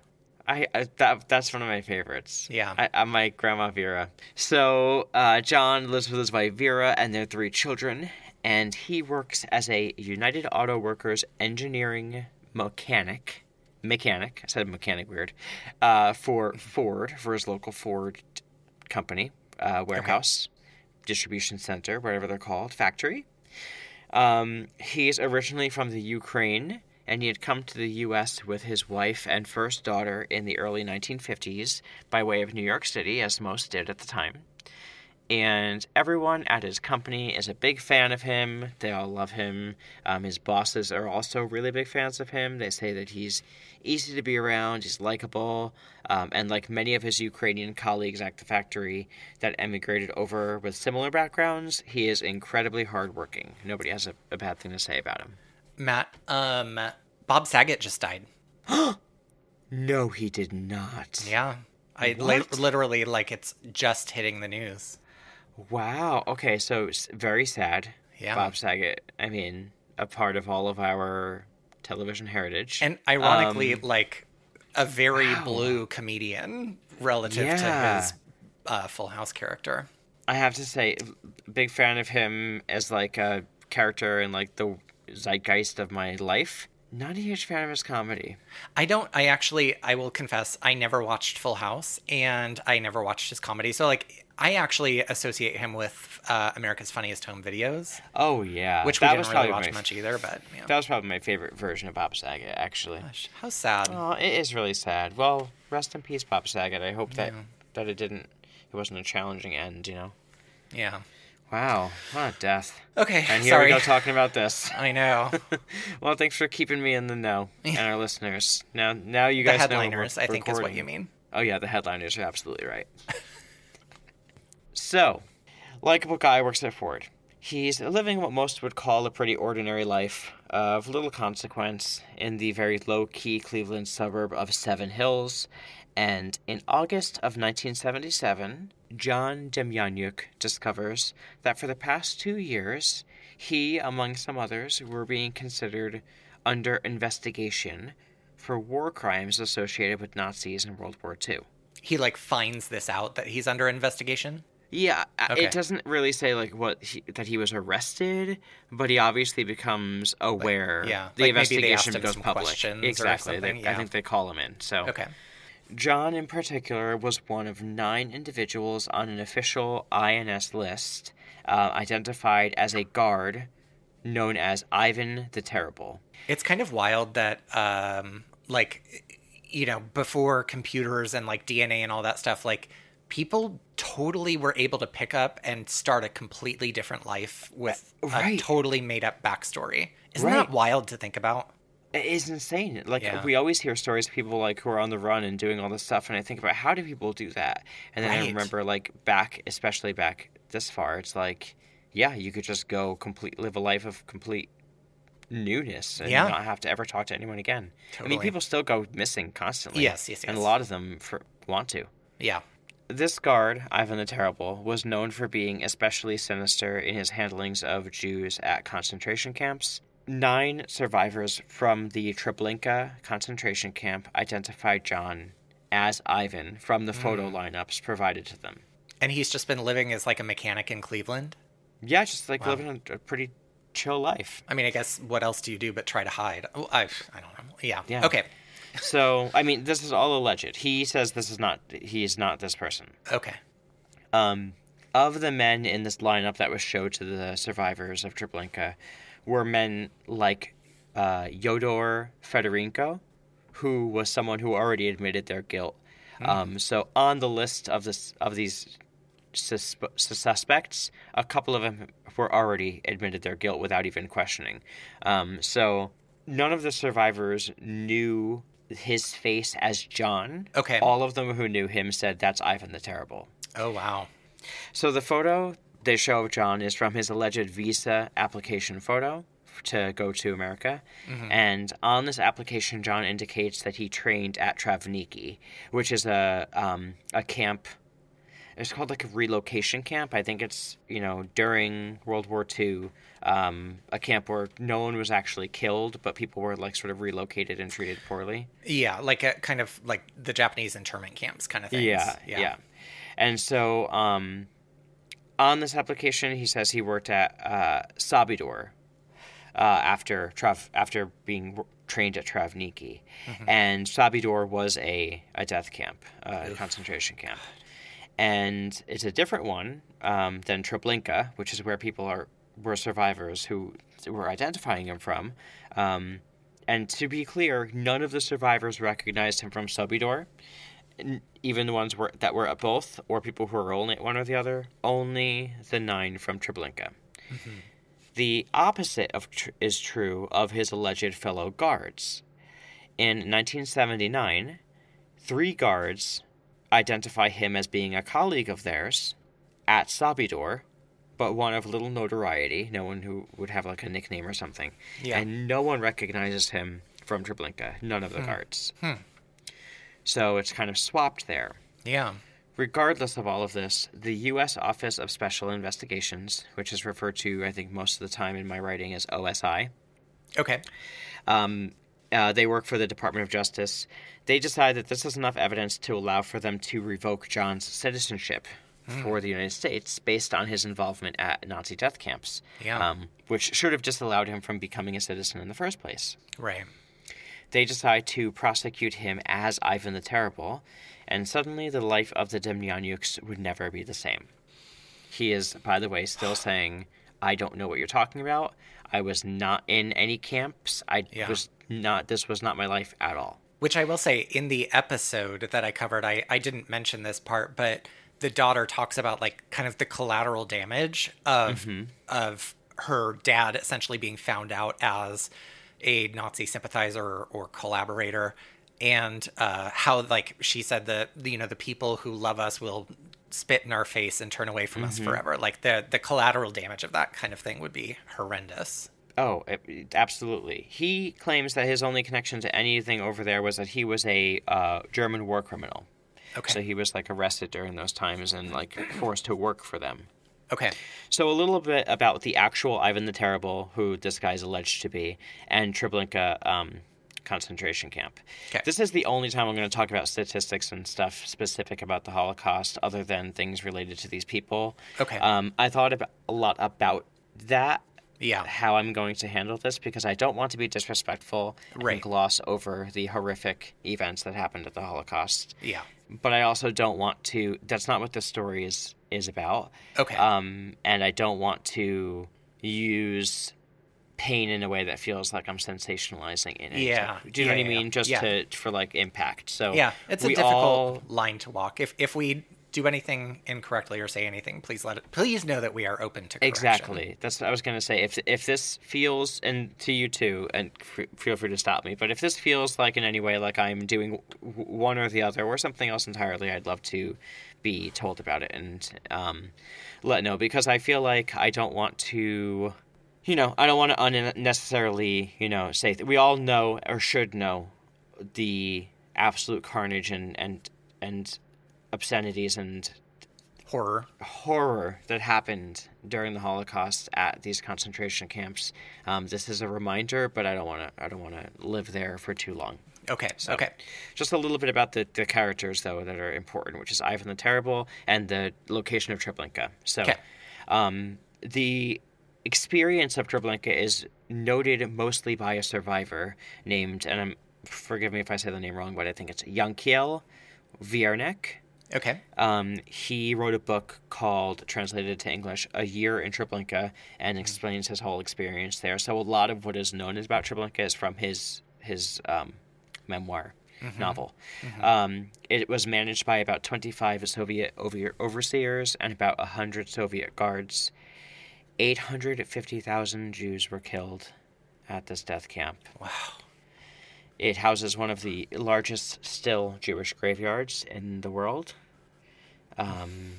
I, I that that's one of my favorites. Yeah. I, I'm my grandma Vera. So uh, John lives with his wife Vera and their three children, and he works as a United Auto Workers engineering mechanic. Mechanic. I said mechanic weird. Uh, for Ford for his local Ford company uh, warehouse, distribution center, whatever they're called, factory. Um, he's originally from the Ukraine, and he had come to the U.S. with his wife and first daughter in the early 1950s by way of New York City, as most did at the time. And everyone at his company is a big fan of him. They all love him. Um, his bosses are also really big fans of him. They say that he's easy to be around, he's likable, um, and like many of his Ukrainian colleagues at the factory that emigrated over with similar backgrounds, he is incredibly hardworking. Nobody has a, a bad thing to say about him. Matt, um Bob Saget just died. No, he did not. Yeah. I li- literally like it's just hitting the news. Wow. Okay, so very sad. Yeah. Bob Saget. I mean, a part of all of our television heritage. And ironically, Um, like a very wow. blue comedian relative Yeah. to his uh, Full House character. I have to say, big fan of him as like a character in like the zeitgeist of my life. Not a huge fan of his comedy. I don't. I actually. I will confess. I never watched Full House, and I never watched his comedy. So like, I actually associate him with uh, America's Funniest Home Videos, Oh yeah, which we that didn't was really watch much either. But yeah. That was probably my favorite version of Bob Saget, actually. Gosh, how sad. Oh, it is really sad. Well, rest in peace, Bob Saget. I hope that Yeah. that it didn't. It wasn't a challenging end, you know. Yeah. Wow, what a death. Okay. And here sorry. we go talking about this. I know. well, thanks for keeping me in the know and our listeners. Now, now you the guys know headliners, I think, is what you mean. Oh yeah, the headliners are absolutely right. so, likable guy works at Ford. He's living what most would call a pretty ordinary life of little consequence in the very low-key Cleveland suburb of Seven Hills. And in August of 1977, John Demjanjuk discovers that for the past two years, he, among some others, were being considered under investigation for war crimes associated with Nazis in World War II. He like finds this out that he's under investigation. Yeah, Okay. it doesn't really say like what he, that he was arrested, but he obviously becomes aware. yeah, the like maybe they asked investigation some public. exactly. They- something, I think they call him in. So Okay. John, in particular, was one of nine individuals on an official INS list uh, identified as a guard known as Ivan the Terrible. It's kind of wild that, um, like, you know, before computers and like DNA and all that stuff, like people totally were able to pick up and start a completely different life with a totally made up backstory. Isn't Right. that wild to think about? It is insane. Like Yeah. we always hear stories of people like who are on the run and doing all this stuff, and I think about how do people do that? And then I remember like back, especially back this far, it's like, yeah, you could just go complete, live a life of complete newness and Yeah. not have to ever talk to anyone again. I mean, people still go missing constantly. Yes, yes, and a lot of them for, want to. Yeah. This guard, Ivan the Terrible, was known for being especially sinister in his handlings of Jews at concentration camps. Nine survivors from the Treblinka concentration camp identified John as Ivan from the photo lineups provided to them. And he's just been living as like a mechanic in Cleveland. Yeah, just like Wow. living a, a pretty chill life. I mean, I guess what else do you do but try to hide? Oh, I, I don't know. Yeah. Yeah. Okay. So, I mean, this is all alleged. He says this is not, he is not this person. Okay. Um, of the men in this lineup that was showed to the survivors of Treblinka were men like uh, Feodor Fedorenko, who was someone who already admitted their guilt. Um, so on the list of this of these susp- suspects, a couple of them were already admitted their guilt without even questioning. Um, so none of the survivors knew his face as John. Okay. All of them who knew him said that's Ivan the Terrible. Oh, wow. So the photo they show of John is from his alleged visa application photo to go to America. And on this application, John indicates that he trained at Trawniki, which is a um, a camp. It's called like a relocation camp. I think it's you know during World War II, um, a camp where no one was actually killed, but people were like sort of relocated and treated poorly. Yeah, like a kind of like the Japanese internment camps kind of things. Yeah, yeah. And so um, on this application, he says he worked at uh, Sabidor uh, after Trav- after being trained at Trawniki. And Sabidor was a, a death camp, a concentration camp. And it's a different one um, than Treblinka, which is where people are were survivors who were identifying him from. Um, and to be clear, none of the survivors recognized him from Sabidor n- even the ones were, that were at both, or people who were only at one or the other, only the nine from Treblinka. Mm-hmm. The opposite of tr- is true of his alleged fellow guards. In 1979, three guards identify him as being a colleague of theirs at Sabidor, but one of little notoriety, no one who would have like a nickname or something. Yeah. And no one recognizes him from Treblinka, none of the hmm. guards. Hmm. So it's kind of swapped there. Yeah. Regardless of all of this, the U.S. Office of Special Investigations, which is referred to, I think, most of the time in my writing as OSI, Okay. Um, uh, they work for the Department of Justice. They decide that this is enough evidence to allow for them to revoke John's citizenship for the United States based on his involvement at Nazi death camps, Yeah. um, which should have just disallowed him from becoming a citizen in the first place. Right. They decide to prosecute him as Ivan the Terrible, and suddenly the life of the Demjanjuks would never be the same. He is, by the way, still saying, I don't know what you're talking about. I was not in any camps. I Yeah. was not, this was not my life at all. Which I will say, in the episode that I covered, I, I didn't mention this part, but the daughter talks about like kind of the collateral damage of mm-hmm. of her dad essentially being found out as a Nazi sympathizer or collaborator, and uh, how like she said that you know the people who love us will spit in our face and turn away from us forever. Like the the collateral damage of that kind of thing would be horrendous. Oh, it- absolutely. He claims that his only connection to anything over there was that he was a uh, German war criminal. Okay. So he was like arrested during those times and like forced to work for them. Okay. So a little bit about the actual Ivan the Terrible, who this guy is alleged to be, and Treblinka um, concentration camp. 'Kay. This is the only time I'm going to talk about statistics and stuff specific about the Holocaust, other than things related to these people. Okay. Um, I thought about, a lot about that. Yeah. How I'm going to handle this because I don't want to be disrespectful Right. and gloss over the horrific events that happened at the Holocaust Yeah. but I also don't want to. That's not what this story is is about. Okay. Um, and I don't want to use pain in a way that feels like I'm sensationalizing in it. Yeah. Do you know Yeah, what I yeah, mean? Just yeah. to for like impact. So Yeah, it's a difficult all- line to walk. If if we do anything incorrectly or say anything, please let it. Please know that we are open to correction. Exactly. That's what I was going to say. If if this feels, and to you too, and f- feel free to stop me, but if this feels like in any way like I'm doing w- one or the other or something else entirely, I'd love to be told about it and um, let know because I feel like I don't want to, you know, I don't want to unnecessarily, you know, say that we all know or should know the absolute carnage and and and obscenities and Horror. horror that happened during the Holocaust at these concentration camps. Um, this is a reminder, but I don't want to. I don't want to live there for too long. Okay. So, Okay. Just a little bit about the, the characters though that are important, which is Ivan the Terrible and the location of Treblinka. So, Okay. um, the experience of Treblinka is noted mostly by a survivor named, and I'm forgive me if I say the name wrong, but I think it's Yankiel Wiernik. Okay. Um, he wrote a book called, translated to English, A Year in Treblinka, and explains his whole experience there. So a lot of what is known about Treblinka is from his his um, memoir novel. Um, it was managed by about 25 Soviet over- overseers and about 100 Soviet guards. 850,000 Jews were killed at this death camp. Wow. It houses one of the largest still Jewish graveyards in the world. Um,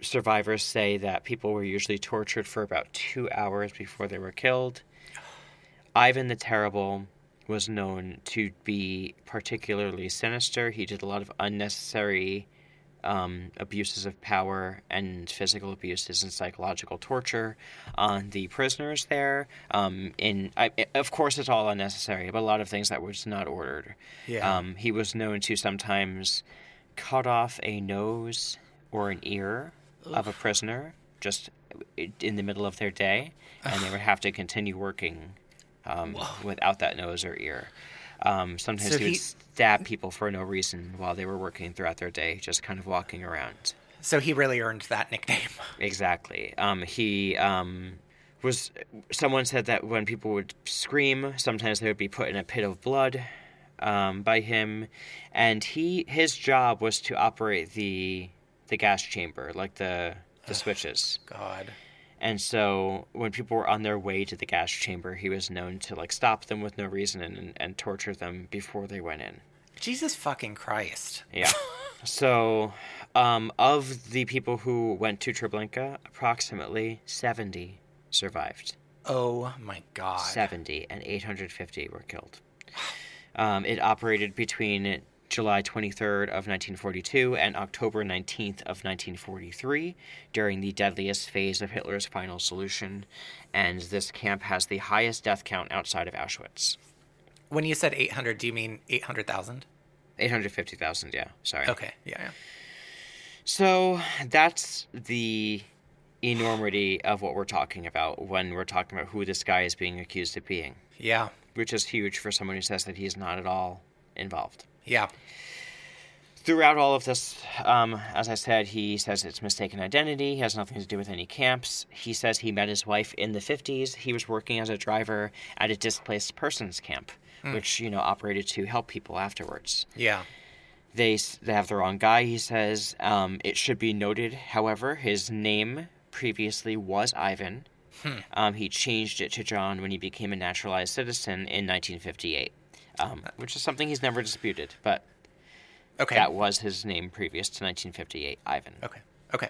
survivors say that people were usually tortured for about two hours before they were killed. Ivan the Terrible was known to be particularly sinister. He did a lot of unnecessary um, abuses of power and physical abuses and psychological torture on the prisoners there. Um, in I, of course, it's all unnecessary, but a lot of things that was not ordered. Yeah. Um, he was known to sometimes cut off a nose or an ear of a prisoner just in the middle of their day, and they would have to continue working um, without that nose or ear. Um, sometimes So he would stab people for no reason while they were working throughout their day, just kind of walking around. So he really earned that nickname. Exactly. Um, he um, was. Someone said that when people would scream, sometimes they would be put in a pit of blood um, by him, and he his job was to operate the the gas chamber, like the the switches. God. And so when people were on their way to the gas chamber, he was known to like stop them with no reason and, and torture them before they went in. Jesus fucking Christ. Yeah. so, um, of the people who went to Treblinka, approximately 70 survived. Oh my God. 70 and 850 were killed. Um, it operated between July 23rd of 1942 and October 19th of 1943 during the deadliest phase of Hitler's final solution, and this camp has the highest death count outside of Auschwitz. When you said 800, do you mean 800,000? 850,000, yeah, sorry. Okay, yeah, yeah. So that's the enormity of what we're talking about when we're talking about who this guy is being accused of being, Yeah, which is huge for someone who says that he's not at all involved. Yeah. Throughout all of this, um, as I said, he says it's mistaken identity. He has nothing to do with any camps. He says he met his wife in the 50s. He was working as a driver at a displaced persons camp, which, you know, operated to help people afterwards. Yeah. They, they have the wrong guy, he says. Um, it should be noted, however, his name previously was Ivan. Um, he changed it to John when he became a naturalized citizen in 1958, um, which is something he's never disputed. But Okay. that was his name previous to 1958, Ivan. Okay. Okay.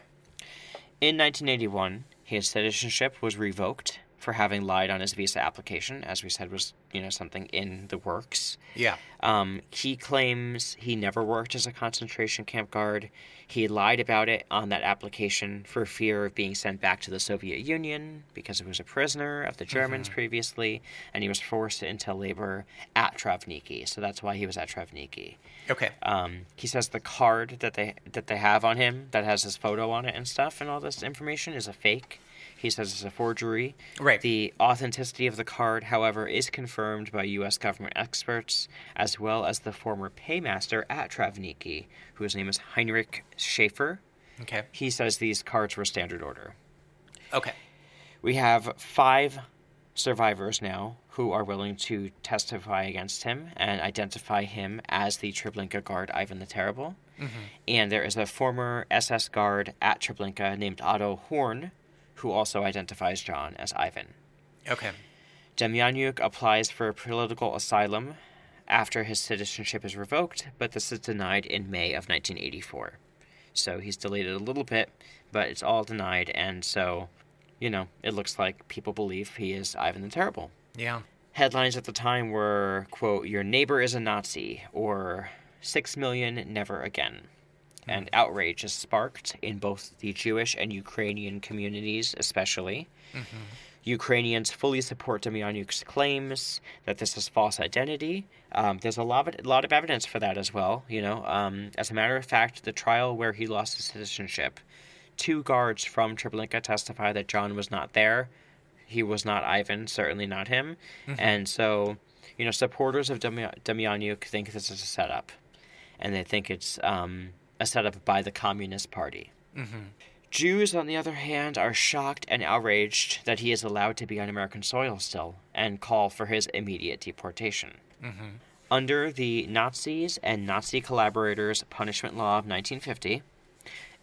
In 1981, his citizenship was revoked for having lied on his visa application, as we said was, you know, something in the works. Yeah. Um, he claims he never worked as a concentration camp guard. He lied about it on that application for fear of being sent back to the Soviet Union because he was a prisoner of the Germans previously, and he was forced into labor at Trawniki. So that's why he was at Trawniki. Okay. Um, he says the card that they that they have on him that has his photo on it and stuff and all this information is a fake. He says it's a forgery. Right. The authenticity of the card, however, is confirmed by U.S. government experts as well as the former paymaster at Trawniki, whose name is Heinrich Schaefer. Okay. He says these cards were standard order. Okay. We have five survivors now who are willing to testify against him and identify him as the Treblinka guard Ivan the Terrible. Mm-hmm. And there is a former SS guard at Treblinka named Otto Horn who also identifies John as Ivan. Okay. Demjanjuk applies for political asylum after his citizenship is revoked, but this is denied in May of 1984. So he's delayed it a little bit, but it's all denied, and so, you know, it looks like people believe he is Ivan the Terrible. Yeah. Headlines at the time were, quote, Your neighbor is a Nazi, or Six Million Never Again. And outrage is sparked in both the Jewish and Ukrainian communities, especially. Ukrainians fully support Demjanjuk's claims that this is false identity. Um, there's a lot of, a lot of evidence for that as well. You know, um, as a matter of fact, the trial where he lost his citizenship, two guards from Treblinka testify that John was not there. He was not Ivan, certainly not him. And so, you know, supporters of Demya- Demjanjuk think this is a setup, and they think it's um, a setup by the Communist Party. Mm-hmm. Jews, on the other hand, are shocked and outraged that he is allowed to be on American soil still and call for his immediate deportation. Mm-hmm. Under the Nazis and Nazi collaborators punishment law of 1950,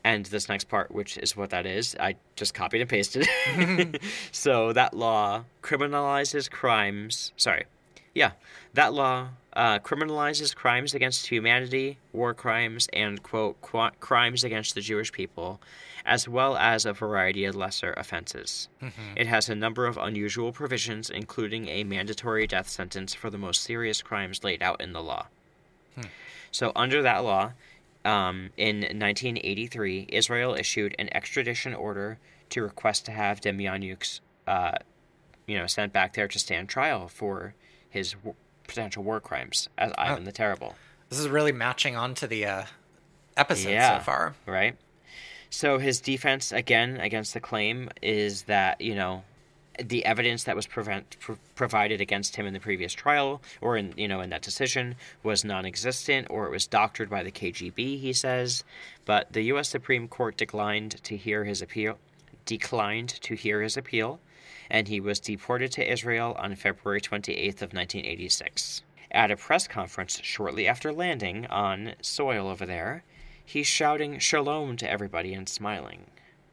and this next part, which is what that is, I just copied and pasted. so that law criminalizes crimes. Sorry. Yeah, that law uh, criminalizes crimes against humanity, war crimes, and, quote, qu- crimes against the Jewish people, as well as a variety of lesser offenses. It has a number of unusual provisions, including a mandatory death sentence for the most serious crimes laid out in the law. So, under that law, um, in 1983, Israel issued an extradition order to request to have Demjanjuk's, uh, you know, sent back there to stand trial for his potential war crimes as Ivan the Terrible. This is really matching on to the uh, episode Yeah. so far. right? So his defense again against the claim is that you know the evidence that was prevent, pr- provided against him in the previous trial or in you know in that decision was non-existent or it was doctored by the KGB. He says, but the U.S. Supreme Court declined to hear his appeal. Declined to hear his appeal, and he was deported to Israel on February 28th of 1986. At a press conference shortly after landing on soil over there, he's shouting shalom to everybody and smiling.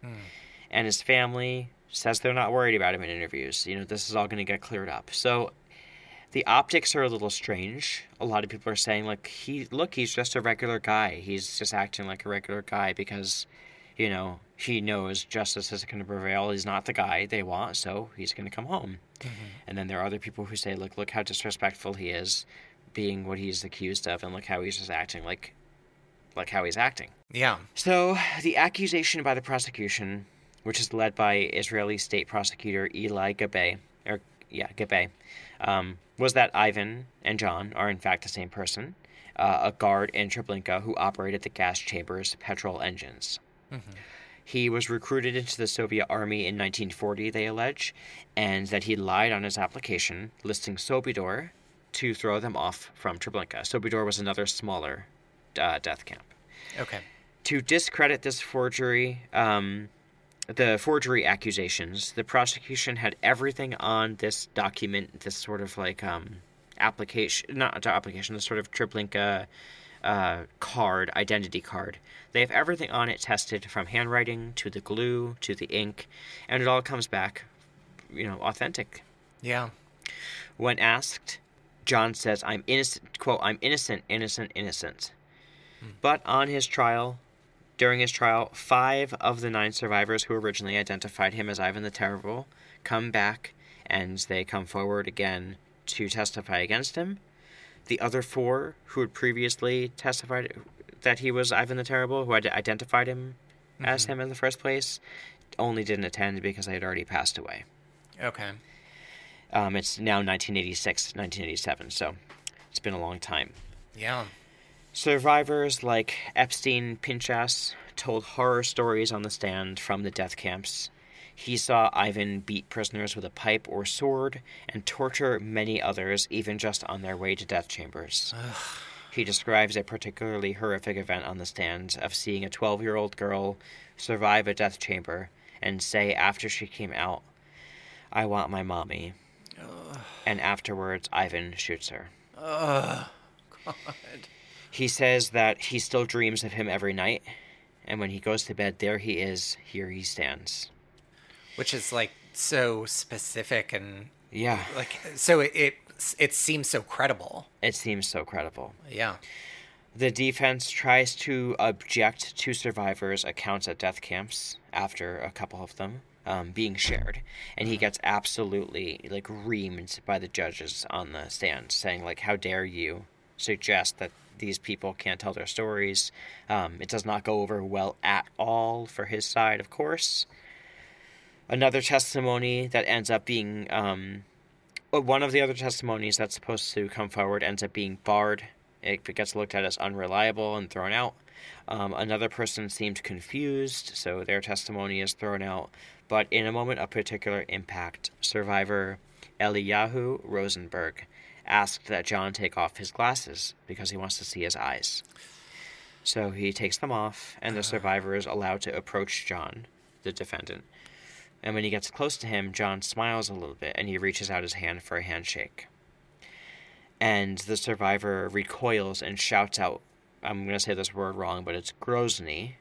Hmm. And his family says they're not worried about him in interviews. You know, this is all going to get cleared up. So the optics are a little strange. A lot of people are saying like he look, he's just a regular guy. He's just acting like a regular guy because you know, he knows justice is going to prevail. He's not the guy they want, so he's going to come home. And then there are other people who say, look, look how disrespectful he is. being what he's accused of, and look how he's just acting like, like how he's acting. Yeah. So the accusation by the prosecution, which is led by Israeli state prosecutor Eli Gabay, or yeah, Gabay, um, was that Ivan and John are in fact the same person, uh, a guard in Treblinka who operated the gas chambers petrol engines. He was recruited into the Soviet army in 1940, they allege, and that he lied on his application, listing Sobibor to throw them off from Treblinka. Sobibor was another smaller uh, death camp Okay. to discredit this forgery, um, the forgery accusations, the prosecution had everything on this document, this sort of like um, application, not application, this sort of Treblinka uh, card, identity card. They have everything on it tested from handwriting to the glue to the ink, and it all comes back, you know, authentic. Yeah. When asked, John says, I'm innocent, quote, I'm innocent, innocent, innocent. But on his trial, during his trial, five of the nine survivors who originally identified him as Ivan the Terrible come back and they come forward again to testify against him. The other four who had previously testified that he was Ivan the Terrible, who had identified him as him in the first place, only didn't attend because they had already passed away. Okay. Um, it's now 1986, 1987, so it's been a long time. Yeah. Survivors like Epstein Pinchas told horror stories on the stand from the death camps. He saw Ivan beat prisoners with a pipe or sword and torture many others, even just on their way to death chambers. He describes a particularly horrific event on the stand of seeing a 12 year old girl survive a death chamber and say after she came out, I want my mommy. And afterwards, Ivan shoots her. God. He says that he still dreams of him every night, and when he goes to bed, there he is, here he stands. Which is like so specific and Yeah, like so it it, it seems so credible. it seems so credible. Yeah. The defense tries to object to survivors' accounts at death camps after a couple of them um, being shared, and he gets absolutely like reamed by the judges on the stand, saying like, "How dare you suggest that these people can't tell their stories?" Um, it does not go over well at all for his side, of course. Another testimony that ends up being um, one of the other testimonies that's supposed to come forward ends up being barred. It gets looked at as unreliable and thrown out. Um, another person seemed confused, so their testimony is thrown out. But in a moment of particular impact, survivor Eliyahu Rosenberg asked that John take off his glasses because he wants to see his eyes. So he takes them off, and the survivor is allowed to approach John, the defendant. And when he gets close to him, John smiles a little bit and he reaches out his hand for a handshake. And the survivor recoils and shouts out, I'm going to say this word wrong, but it's Grozny,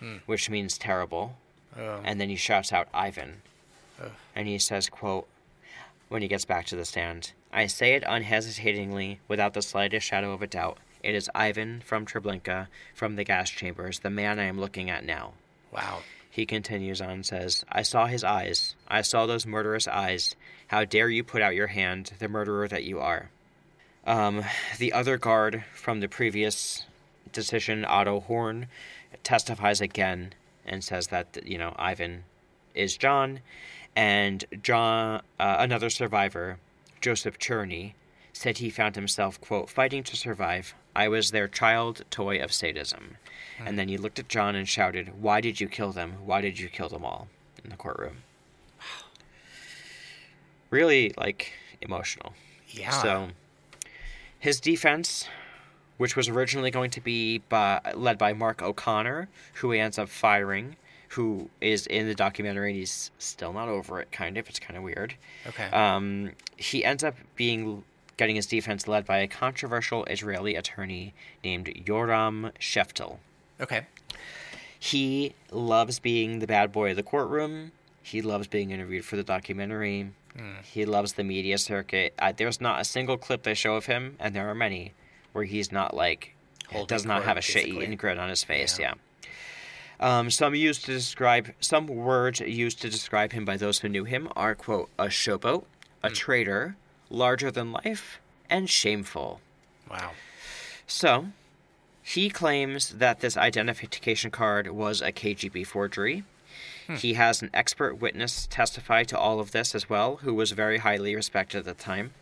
hmm. which means terrible. Oh. And then he shouts out Ivan. And he says, quote, when he gets back to the stand, I say it unhesitatingly, without the slightest shadow of a doubt. It is Ivan from Treblinka, from the gas chambers, the man I am looking at now. Wow. He continues on and says, I saw his eyes. I saw those murderous eyes. How dare you put out your hand, the murderer that you are? Um, the other guard from the previous decision, Otto Horn, testifies again and says that, you know, Ivan is John. And John, uh, another survivor, Joseph Cherney, said he found himself, quote, fighting to survive. I was their child toy of sadism. And then he looked at John and shouted, Why did you kill them? Why did you kill them all? in the courtroom. Really, like, emotional. Yeah. So, his defense, which was originally going to be by, led by Mark O'Connor, who he ends up firing, who is in the documentary and he's still not over it, kind of. It's kind of weird. Okay. Um, he ends up being getting his defense led by a controversial Israeli attorney named Yoram Sheftel. Okay. He loves being the bad boy of the courtroom. He loves being interviewed for the documentary. He loves the media circuit. Uh, there's not a single clip they show of him, and there are many, where he's not like Holding does not court, have a basically. eating grin on his face. Yeah. Yeah. Um, some used to describe some words used to describe him by those who knew him are quote a showboat, a traitor, larger than life, and shameful. Wow. So, he claims that this identification card was a KGB forgery. He has an expert witness testify to all of this as well, who was very highly respected at the time.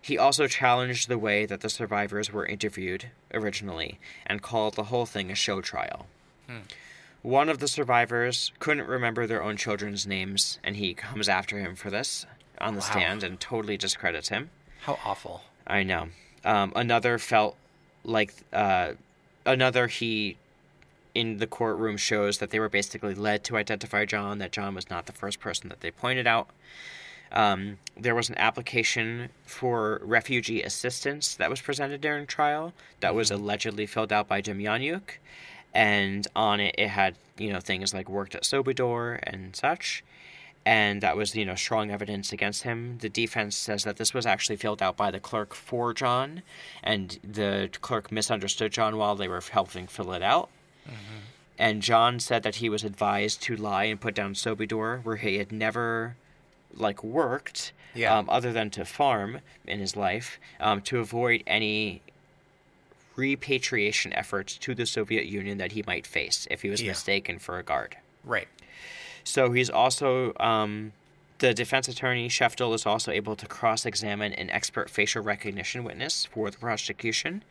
He also challenged the way that the survivors were interviewed originally and called the whole thing a show trial. One of the survivors couldn't remember their own children's names, and he comes after him for this on the Wow. stand and totally discredits him. How awful. I know. Um, another felt like uh, another he in the courtroom shows that they were basically led to identify John. That John was not the first person that they pointed out. Um, there was an application for refugee assistance that was presented during trial that was allegedly filled out by Demjanjuk, and on it it had you know things like worked at Sobibor and such and that was you know strong evidence against him. The defense says that this was actually filled out by the clerk for John, and the clerk misunderstood John while they were helping fill it out. And John said that he was advised to lie and put down Sobibor, where he had never like worked, Yeah. um, other than to farm in his life, um, to avoid any repatriation efforts to the Soviet Union that he might face if he was Yeah. mistaken for a guard. Right. So he's also um, the defense attorney Sheftel is also able to cross-examine an expert facial recognition witness for the prosecution.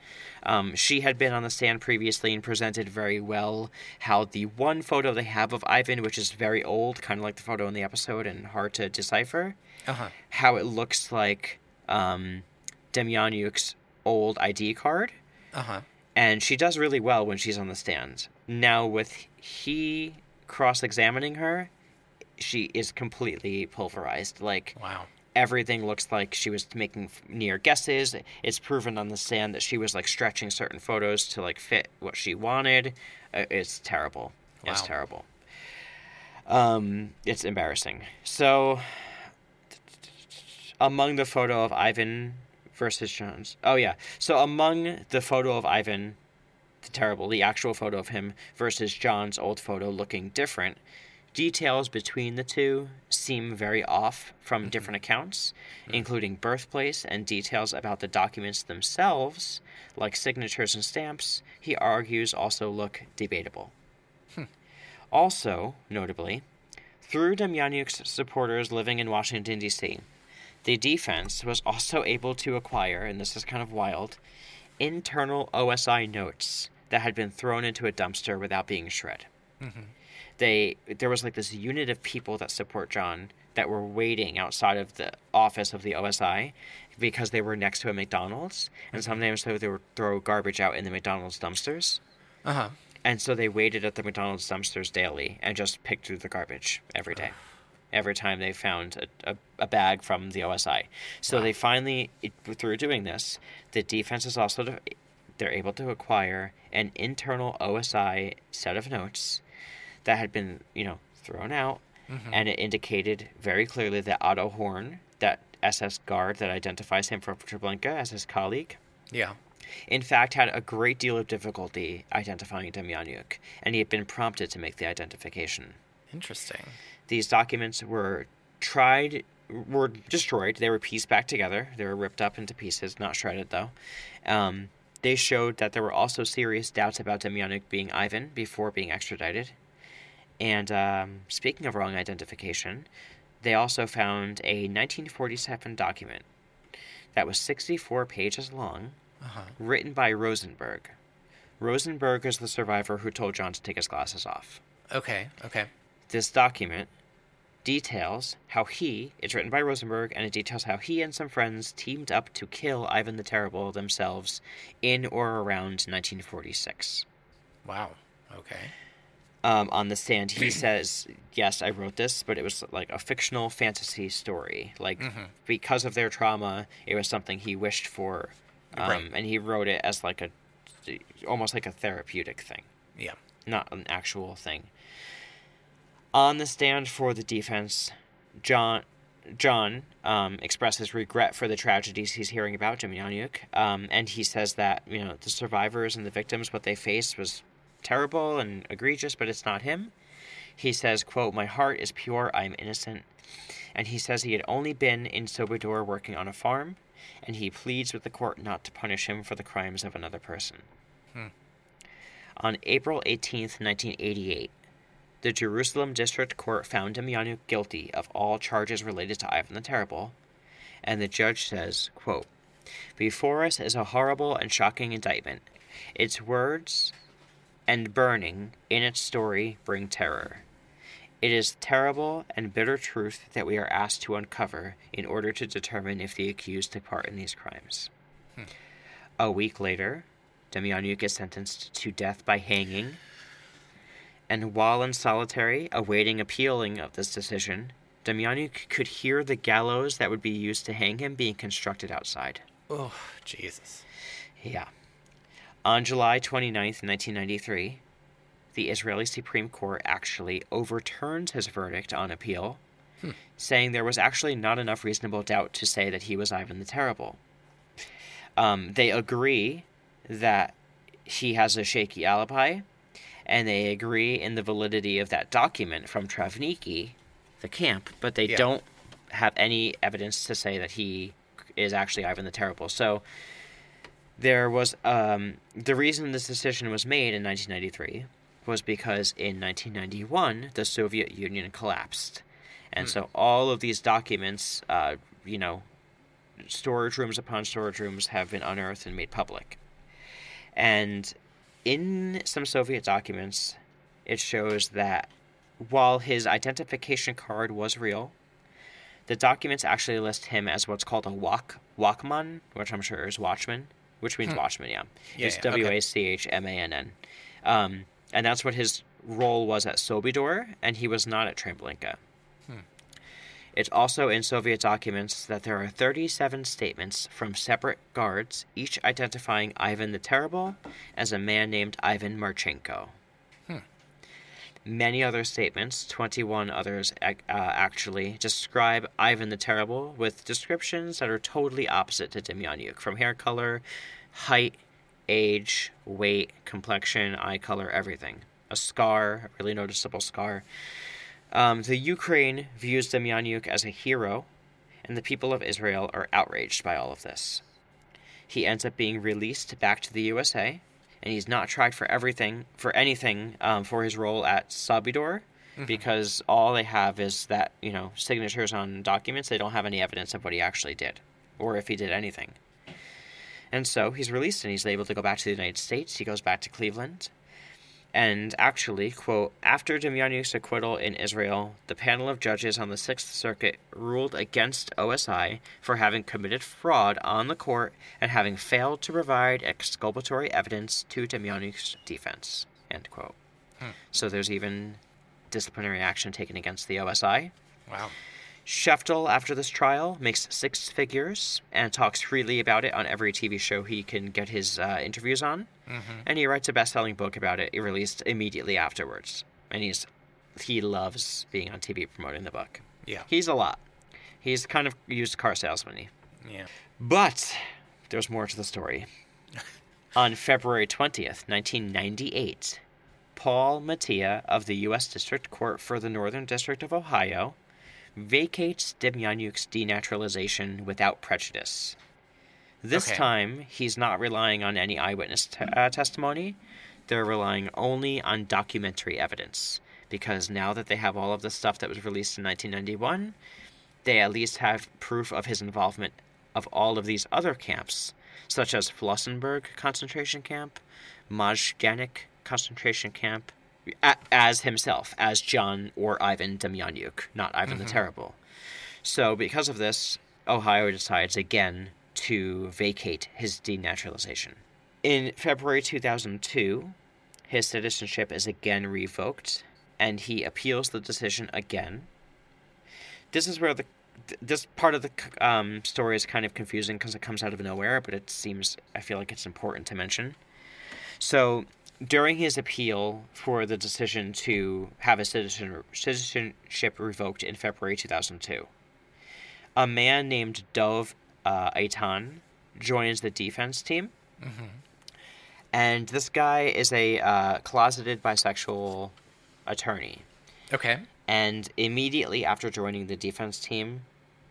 Um, she had been on the stand previously and presented very well how the one photo they have of Ivan, which is very old, kind of like the photo in the episode and hard to decipher, Uh huh. how it looks like um, Demjanjuk's old ID card Uh huh. and she does really well when she's on the stand. Now, with he cross examining her, she is completely pulverized. Like, Wow. everything looks like she was making near guesses. It's proven on the stand that she was like stretching certain photos to like fit what she wanted. Uh, It's terrible. It's terrible. Um, it's embarrassing. So, among the photo of Ivan versus John's. Oh yeah. So among the photo of Ivan, terrible, the actual photo of him versus John's old photo looking different, details between the two seem very off from mm-hmm. different accounts, mm-hmm. including birthplace and details about the documents themselves, like signatures and stamps, he argues also look debatable. Hmm. Also, notably, through Demjanjuk's supporters living in Washington, D.C., the defense was also able to acquire, and this is kind of wild, internal OSI notes that had been thrown into a dumpster without being shred. They there was like this unit of people that support John that were waiting outside of the office of the OSI because they were next to a McDonald's, and sometimes they would throw garbage out in the McDonald's dumpsters. Uh huh. And so they waited at the McDonald's dumpsters daily and just picked through the garbage every day. Every time they found a, a, a bag from the OSI. So they finally, it, through doing this, the defense is also, to, they're able to acquire an internal OSI set of notes that had been, you know, thrown out. Mm-hmm. And it indicated very clearly that Otto Horn, that SS guard that identifies him from Treblinka as his colleague, Yeah. in fact had a great deal of difficulty identifying Demjanjuk, and he had been prompted to make the identification. Interesting. These documents were tried, were destroyed. They were pieced back together. They were ripped up into pieces, not shredded though. Um, they showed that there were also serious doubts about Demjanjuk being Ivan before being extradited. And um, speaking of wrong identification, they also found a 1947 document that was 64 pages long Uh huh. written by Rosenberg. Rosenberg is the survivor who told John to take his glasses off. Okay. Okay. This document details how he, it's written by Rosenberg, and it details how he and some friends teamed up to kill Ivan the Terrible themselves in or around 1946. Wow. Okay. Um, on the stand, he says, Yes, I wrote this, but it was like a fictional fantasy story. Like, because of their trauma, it was something he wished for. Um, Right. And he wrote it as like a, almost like a therapeutic thing. Yeah. not an actual thing. On the stand for the defense, John John um, expresses regret for the tragedies he's hearing about Demjanjuk, um, and he says that you know the survivors and the victims what they faced was terrible and egregious, but it's not him. He says, "quote My heart is pure. I am innocent." And he says he had only been in Sobibor working on a farm. and he pleads with the court not to punish him for the crimes of another person. On April 18th, 1988, the Jerusalem District Court found Demjanjuk guilty of all charges related to Ivan the Terrible, and the judge says, quote, Before us is a horrible and shocking indictment. Its words and burning in its story bring terror. It is terrible and bitter truth that we are asked to uncover in order to determine if the accused took part in these crimes. Hmm. A week later, Demjanjuk is sentenced to death by hanging, and while in solitary, awaiting appealing of this decision, Demjanjuk could hear the gallows that would be used to hang him being constructed outside. Oh, Jesus. Yeah. On July 29th, 1993, the Israeli Supreme Court actually overturned his verdict on appeal, saying there was actually not enough reasonable doubt to say that he was Ivan the Terrible. Um, they agree that he has a shaky alibi, and they agree in the validity of that document from Trawniki, the camp, but they Yeah. don't have any evidence to say that he is actually Ivan the Terrible. So there was um, the reason this decision was made in 1993 was because in 1991 the Soviet Union collapsed, and so all of these documents, uh, you know, storage rooms upon storage rooms have been unearthed and made public. And in some Soviet documents, it shows that while his identification card was real, the documents actually list him as what's called a walk walkman, which I'm sure is watchman, which means watchman. Yeah, Yeah, it's. W A C H M A N N, um, and that's what his role was at Sobibor, and he was not at Treblinka. It's also in Soviet documents that there are 37 statements from separate guards, each identifying Ivan the Terrible as a man named Ivan Marchenko. Many other statements, 21 others uh, actually, describe Ivan the Terrible with descriptions that are totally opposite to Demjanjuk, from hair color, height, age, weight, complexion, eye color, everything. A scar, a really noticeable scar. Um, the Ukraine views Demjanjuk as a hero, and the people of Israel are outraged by all of this. He ends up being released back to the USA, and he's not tried for everything for anything um, for his role at Sobibor, because all they have is that you know signatures on documents. They don't have any evidence of what he actually did, or if he did anything. And so he's released, and he's able to go back to the United States. He goes back to Cleveland, and actually, quote, after Demjanjuk's acquittal in Israel, the panel of judges on the Sixth Circuit ruled against OSI for having committed fraud on the court and having failed to provide exculpatory evidence to Demjanjuk's defense, end quote. Hmm. So there's even disciplinary action taken against the OSI. Wow. Sheftel, after this trial, makes six figures and talks freely about it on every TV show he can get his uh, interviews on. And he writes a best-selling book about it, released immediately afterwards. And he's he loves being on TV promoting the book. Yeah. He's a lot. He's kind of used car salesman Yeah. But there's more to the story. on February 20th, 1998, Paul Matia of the U.S. District Court for the Northern District of Ohio vacates Demjanjuk's denaturalization without prejudice. This Okay. time, he's not relying on any eyewitness t- uh, testimony. They're relying only on documentary evidence. Because now that they have all of the stuff that was released in 1991, they at least have proof of his involvement of all of these other camps, such as Flossenburg concentration camp, Majdanek concentration camp, as himself, as John or Ivan Demjanjuk, not Ivan the Terrible. So, because of this, Ohio decides again to vacate his denaturalization. In February 2002, his citizenship is again revoked, and he appeals the decision again. This is where the this part of the um, story is kind of confusing because it comes out of nowhere, but it seems I feel like it's important to mention. So during his appeal for the decision to have his citizen, citizenship revoked in February 2002, a man named Dov uh, Eitan joins the defense team. And this guy is a uh, closeted bisexual attorney. Okay. And immediately after joining the defense team,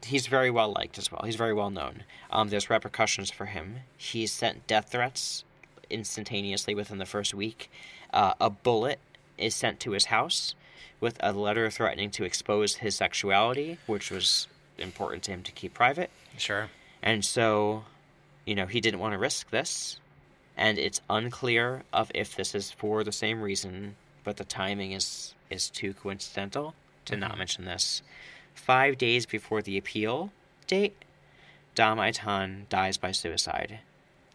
he's very well liked as well. He's very well known. Um, there's repercussions for him. He's sent death threats instantaneously within the first week. Uh, a bullet is sent to his house with a letter threatening to expose his sexuality, which was important to him to keep private. Sure. And so, you know, he didn't want to risk this. And it's unclear of if this is for the same reason, but the timing is is too coincidental to not mention this. Five days before the appeal date, Dov Eitan dies by suicide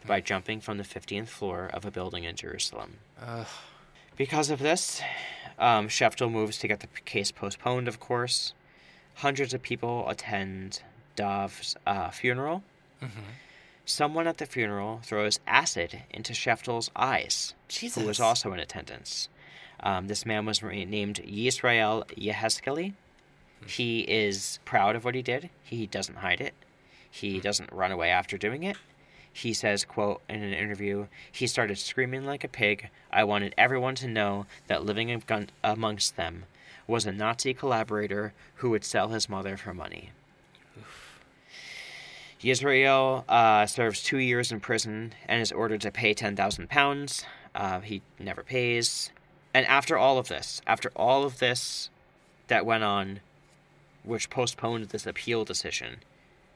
by jumping from the 15th floor of a building in Jerusalem. Ugh. Because of this, um, Sheftel moves to get the case postponed, of course. Hundreds of people attend Dov's uh, funeral. Someone at the funeral throws acid into Sheftel's eyes, who was also in attendance. Um, this man was re- named Yisrael Yeheskeli. He is proud of what he did. He doesn't hide it. He doesn't run away after doing it. He says, quote, in an interview, he started screaming like a pig. I wanted everyone to know that living amongst them was a Nazi collaborator who would sell his mother for money. Yisrael uh, serves two years in prison and is ordered to pay 10,000 pounds. Uh, he never pays. And after all of this, after all of this that went on, which postponed this appeal decision,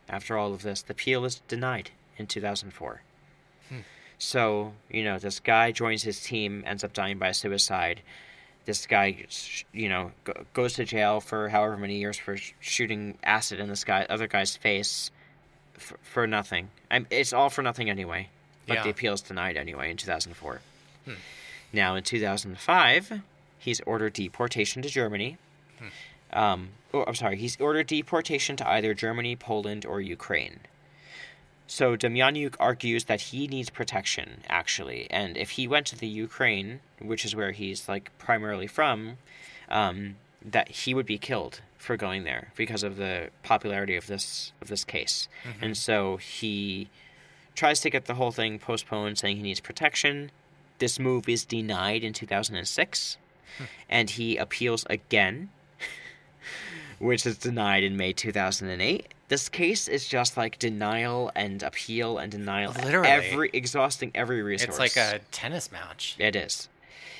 after all of this, the appeal is denied in 2004. Hmm. So, you know, this guy joins his team, ends up dying by suicide. This guy, you know, goes to jail for however many years for shooting acid in this guy, other guy's face for, for nothing. I'm, it's all for nothing anyway. But Yeah. the appeal is denied anyway in 2004. Hmm. Now, in 2005, he's ordered deportation to Germany. Hmm. Um, oh, I'm sorry, he's ordered deportation to either Germany, Poland, or Ukraine. So Demjanjuk argues that he needs protection, actually, and if he went to the Ukraine, which is where he's like primarily from, um, that he would be killed for going there because of the popularity of this of this case, and so he tries to get the whole thing postponed, saying he needs protection. This move is denied in 2006, and he appeals again which is denied in May 2008. This case is just like denial and appeal and denial. Literally. Every exhausting every resource. It's like a tennis match. It is.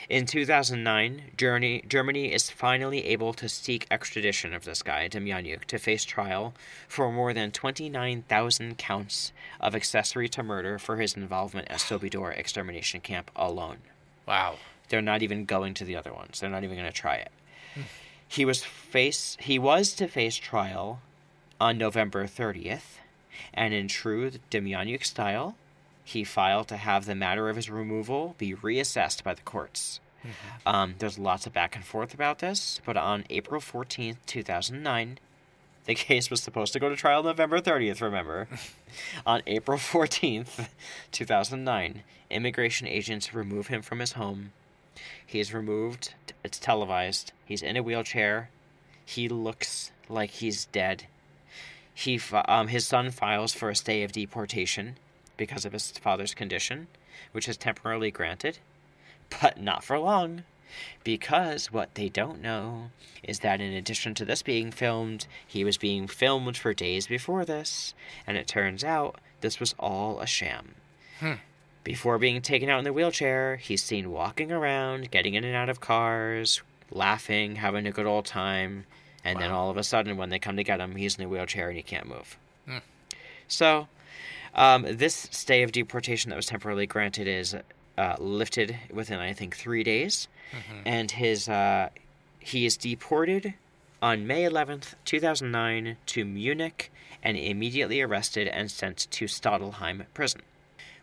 In 2009, Germany, Germany is finally able to seek extradition of this guy, Demjanjuk, to face trial for more than 29,000 counts of accessory to murder for his involvement at Sobibor extermination camp alone. Wow. They're not even going to the other ones. They're not even going to try it. Hmm. He was face he was to face trial on November 30th, and in true Demjanjuk style, he filed to have the matter of his removal be reassessed by the courts. Um, there's lots of back and forth about this, but on April 14th, 2009, the case was supposed to go to trial November 30th, remember? on April 14th, 2009, immigration agents remove him from his home. He is removed, it's televised. He's in a wheelchair. He looks like he's dead. He um, his son files for a stay of deportation because of his father's condition, which is temporarily granted, but not for long. Because what they don't know is that in addition to this being filmed, he was being filmed for days before this, and it turns out this was all a sham. Before being taken out in the wheelchair, he's seen walking around, getting in and out of cars, laughing, having a good old time, and then all of a sudden, when they come to get him, he's in the wheelchair and he can't move. So, um, this stay of deportation that was temporarily granted is uh, lifted within, I think, three days, and his uh, he is deported on May 11th, 2009, to Munich, and immediately arrested and sent to Stadelheim prison.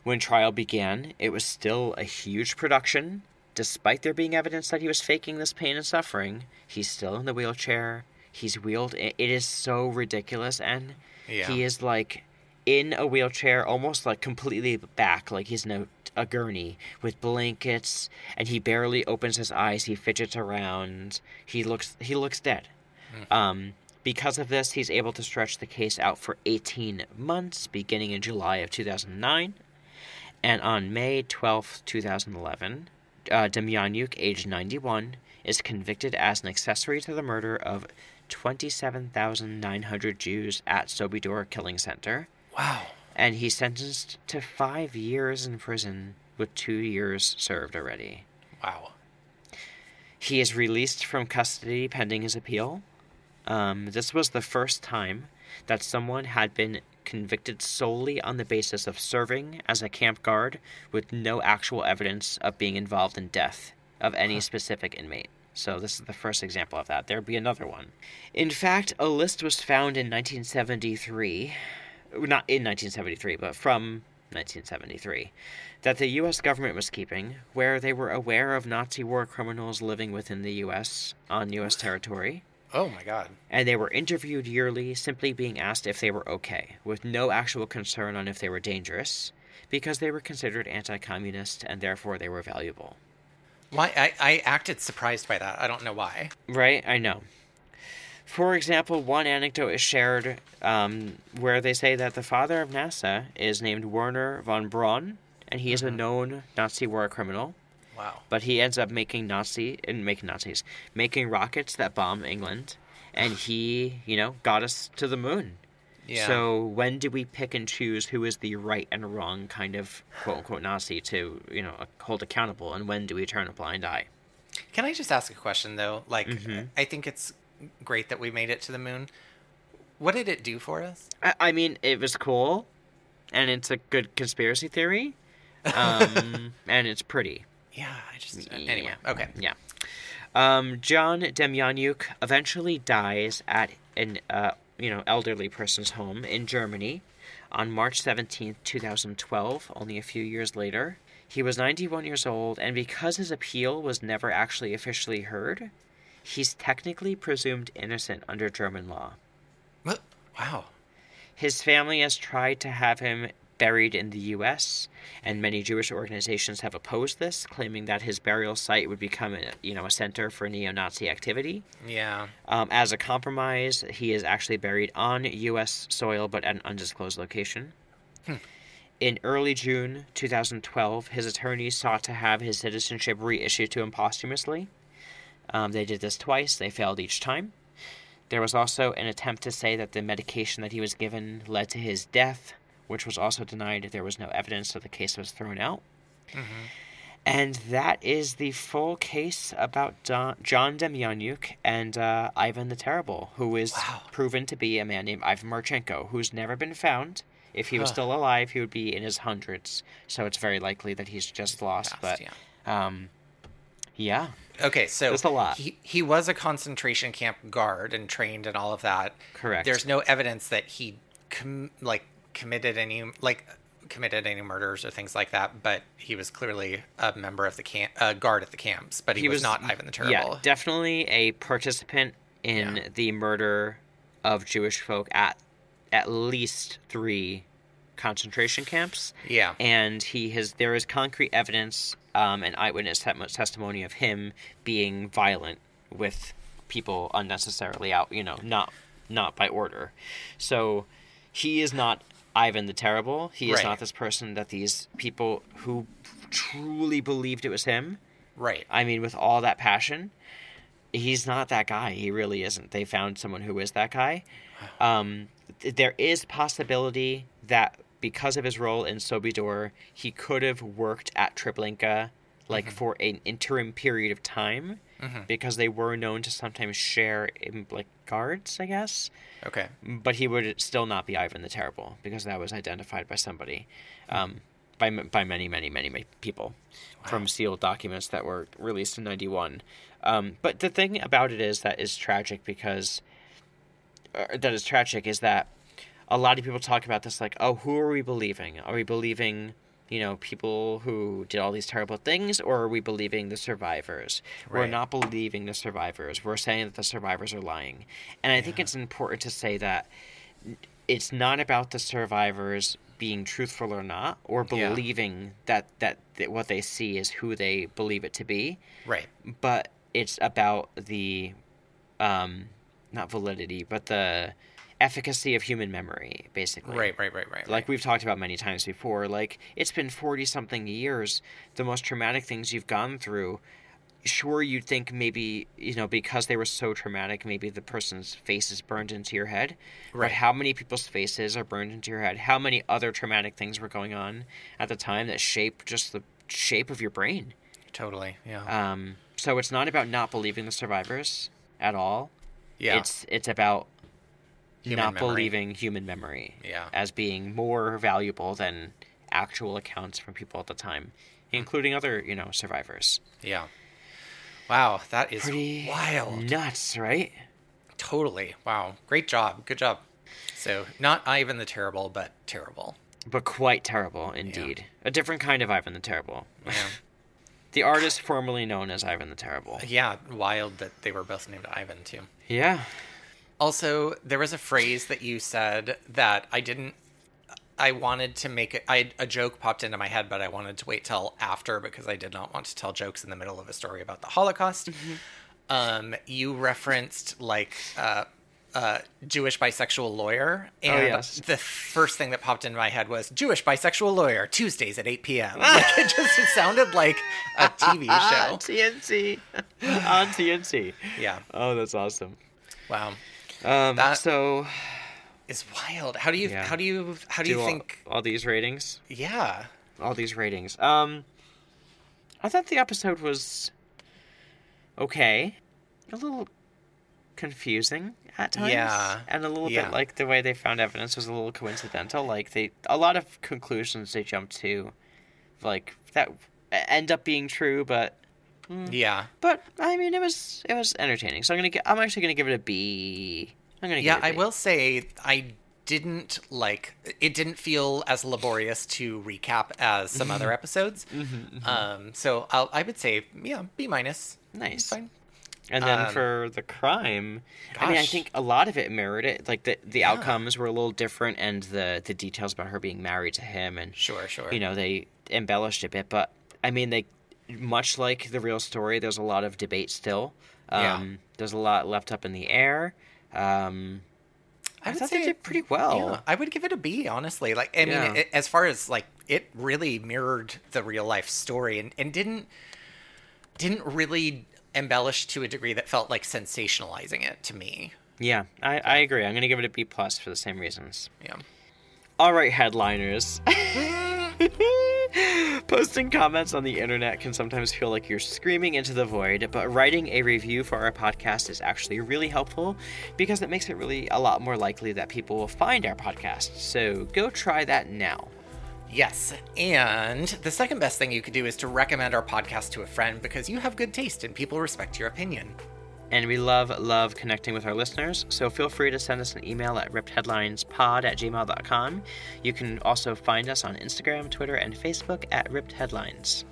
When trial began, it was still a huge production. Despite there being evidence that he was faking this pain and suffering, he's still in the wheelchair. He's wheeled. It is so ridiculous, and Yeah. he is like in a wheelchair, almost like completely back, like he's in a, a gurney with blankets, and he barely opens his eyes. He fidgets around. He looks. He looks dead. Um, because of this, he's able to stretch the case out for 18 months, beginning in July of 2009. And on May 12th, 2011, uh, Demjanjuk, aged 91, is convicted as an accessory to the murder of 27,900 Jews at Sobibor Killing Center, Wow. and he's sentenced to five years in prison with two years served already. Wow. He is released from custody pending his appeal. Um, this was the first time that someone had been convicted solely on the basis of serving as a camp guard with no actual evidence of being involved in death of any specific inmate. So this is the first example of that. There'd be another one. In fact, a list was found in 1973, not in 1973, but from 1973, that the U.S. government was keeping, where they were aware of Nazi war criminals living within the U.S. on U.S. territory Oh my God. and they were interviewed yearly, simply being asked if they were okay, with no actual concern on if they were dangerous, because they were considered anti communist and therefore they were valuable. Why? I, I acted surprised by that. I don't know why. Right? I know. For example, one anecdote is shared um, where they say that the father of NASA is named Wernher von Braun, and he is a known Nazi war criminal. Wow. but he ends up making Nazi and making Nazis, making rockets that bomb England, and he, you know, got us to the moon. Yeah. So when do we pick and choose who is the right and wrong kind of quote unquote Nazi to you know hold accountable, and when do we turn a blind eye? Can I just ask a question though? Like, Mm-hmm. I think it's great that we made it to the moon. What did it do for us? I, I mean, it was cool, and it's a good conspiracy theory, um, and it's pretty. Yeah, I just anyway. Okay. Yeah. Um, John Demjanjuk eventually dies at an uh, you know elderly person's home in Germany on March seventeenth, two 2012, only a few years later. He was 91 years old, and because his appeal was never actually officially heard, he's technically presumed innocent under German law. What? Wow. His family has tried to have him buried in the U.S., and many Jewish organizations have opposed this, claiming that his burial site would become, a, you know, a center for neo-Nazi activity. Yeah. Um, as a compromise, he is actually buried on U.S. soil, but at an undisclosed location. In early June 2012, his attorneys sought to have his citizenship reissued to him posthumously. Um, they did this twice. They failed each time. There was also an attempt to say that the medication that he was given led to his death, which was also denied. There was no evidence, so the case was thrown out. And that is the full case about Don, John Demjanjuk and uh, Ivan the Terrible, who is Wow. proven to be a man named Ivan Marchenko, who's never been found. If he was Huh. still alive, he would be in his hundreds. So it's very likely that he's just lost. Passed, but yeah. um, yeah, Okay, so That's a lot. He he was a concentration camp guard and trained and all of that. Correct. There's no evidence that he com- like committed any like committed any murders or things like that, but he was clearly a member of the camp, uh, guard at the camps. But he, was, not Ivan the Terrible. Yeah, definitely a participant in Yeah. the murder of Jewish folk at at least three concentration camps. Yeah. and he has there is concrete evidence um, and eyewitness testimony of him being violent with people unnecessarily out. You know, not not by order. So he is not Ivan the Terrible. He is Right. not this person that these people who truly believed it was him. Right. I mean, with all that passion, he's not that guy. He really isn't. They found someone who is that guy. Um, th- there is possibility that because of his role in Sobibor, he could have worked at Treblinka like for an interim period of time because they were known to sometimes share like guards, I guess. Okay. But he would still not be Ivan the Terrible because that was identified by somebody, um, by by many many many ma- people, from sealed documents that were released in '91. Um, but the thing about it is that is tragic because uh, that is tragic is that a lot of people talk about this like, oh, who are we believing? Are we believing? You know, people who did all these terrible things, or are we believing the survivors? We're not believing the survivors. We're saying that the survivors are lying. And I think it's important to say that it's not about the survivors being truthful or not, or Yeah. believing that, that that what they see is who they believe it to be, Right. but it's about the, um, not validity, but the efficacy of human memory, basically. Right. Right. Right. Right. Like we've talked about many times before, like it's been 40 something years. The most traumatic things you've gone through sure you'd think maybe you know because they were so traumatic maybe the person's face is burned into your head Right. but how many people's faces are burned into your head how many other traumatic things were going on at the time that shape just the shape of your brain Totally. Yeah. um, so it's not about not believing the survivors at all yeah. it's it's about Human not memory. believing human memory Yeah. as being more valuable than actual accounts from people at the time including other you know survivors yeah. Wow, that is pretty wild. nuts right Totally. Wow. Great job. Good job. So, not Ivan the Terrible, but terrible. but quite terrible indeed. A different kind of Ivan the Terrible. Yeah. The artist formerly known as Ivan the Terrible. yeah, wild that they were both named Ivan, too. Yeah. Also, there was a phrase that you said that I didn't. I wanted to make it. I a joke popped into my head, but I wanted to wait till after because I did not want to tell jokes in the middle of a story about the Holocaust. Um, you referenced like uh, uh, Jewish bisexual lawyer, and yes. the first thing that popped into my head was Jewish bisexual lawyer Tuesdays at eight p.m. like it just it sounded like a TV show. TNT. On TNT. Yeah. Oh, that's awesome. Wow. Um, That- so, It's wild. How do you? Yeah. How do you? How do do you all, think? all these ratings? Yeah. All these ratings. Um, I thought the episode was okay. A little confusing at times. Yeah. And a little Yeah. bit like the way they found evidence was a little coincidental. Like they, a lot of conclusions they jumped to, like that end up being true, but Yeah. but I mean it was it was entertaining. So I'm gonna I'm actually gonna give it a B. I'm gonna Yeah, give it a I will say I didn't like it didn't feel as laborious to recap as some other episodes. Um so I'll I would say yeah, B minus. Nice. Fine. And then Um, for the crime, I mean, I think a lot of it mirrored it. Like the the outcomes were a little different, and the the details about her being married to him, and Sure, sure. you know, they embellished a bit. But I mean, they much like the real story. There's a lot of debate still. Um, Yeah. There's a lot left up in the air. Um, I, would thought say they did pretty well. Yeah, I would give it a B, honestly. Like, I mean, Yeah. it, as far as like, it really mirrored the real life story, and, and didn't didn't really embellish to a degree that felt like sensationalizing it to me. Yeah, I, I agree. I'm gonna give it a B plus for the same reasons. Yeah. All right, headliners. Posting comments on the internet can sometimes feel like you're screaming into the void, but writing a review for our podcast is actually really helpful because it makes it really a lot more likely that people will find our podcast. So go try that now. Yes, and the second best thing you could do is to recommend our podcast to a friend because you have good taste and people respect your opinion. And we love, love connecting with our listeners, so feel free to send us an email at rippedheadlinespod at gmail.com. You can also find us on Instagram, Twitter, and Facebook at Ripped Headlines.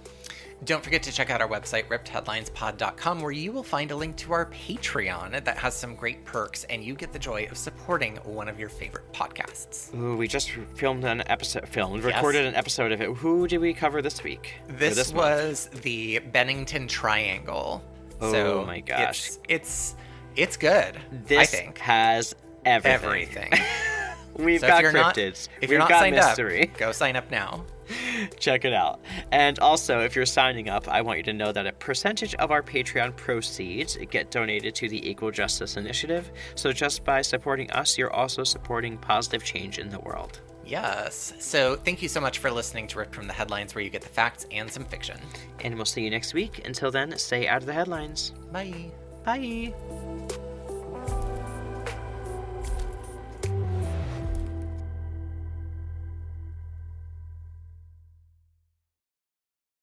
Don't forget to check out our website, rippedheadlinespod.com, where you will find a link to our Patreon that has some great perks, and you get the joy of supporting one of your favorite podcasts. Ooh, we just filmed an episode, filmed, recorded an episode of it. Who did we cover this week? This, month? was the Bennington Triangle. Oh so my gosh. It's it's, it's good. This I think has everything. everything. We've So got if you're not cryptids. if We've you're not got signed mystery. up, go sign up now. Check it out. And also, if you're signing up, I want you to know that a percentage of our Patreon proceeds get donated to the Equal Justice Initiative. So just by supporting us, you're also supporting positive change in the world. Yes. So thank you so much for listening to Ripped from the Headlines, where you get the facts and some fiction. And we'll see you next week. Until then, stay out of the headlines. Bye. Bye.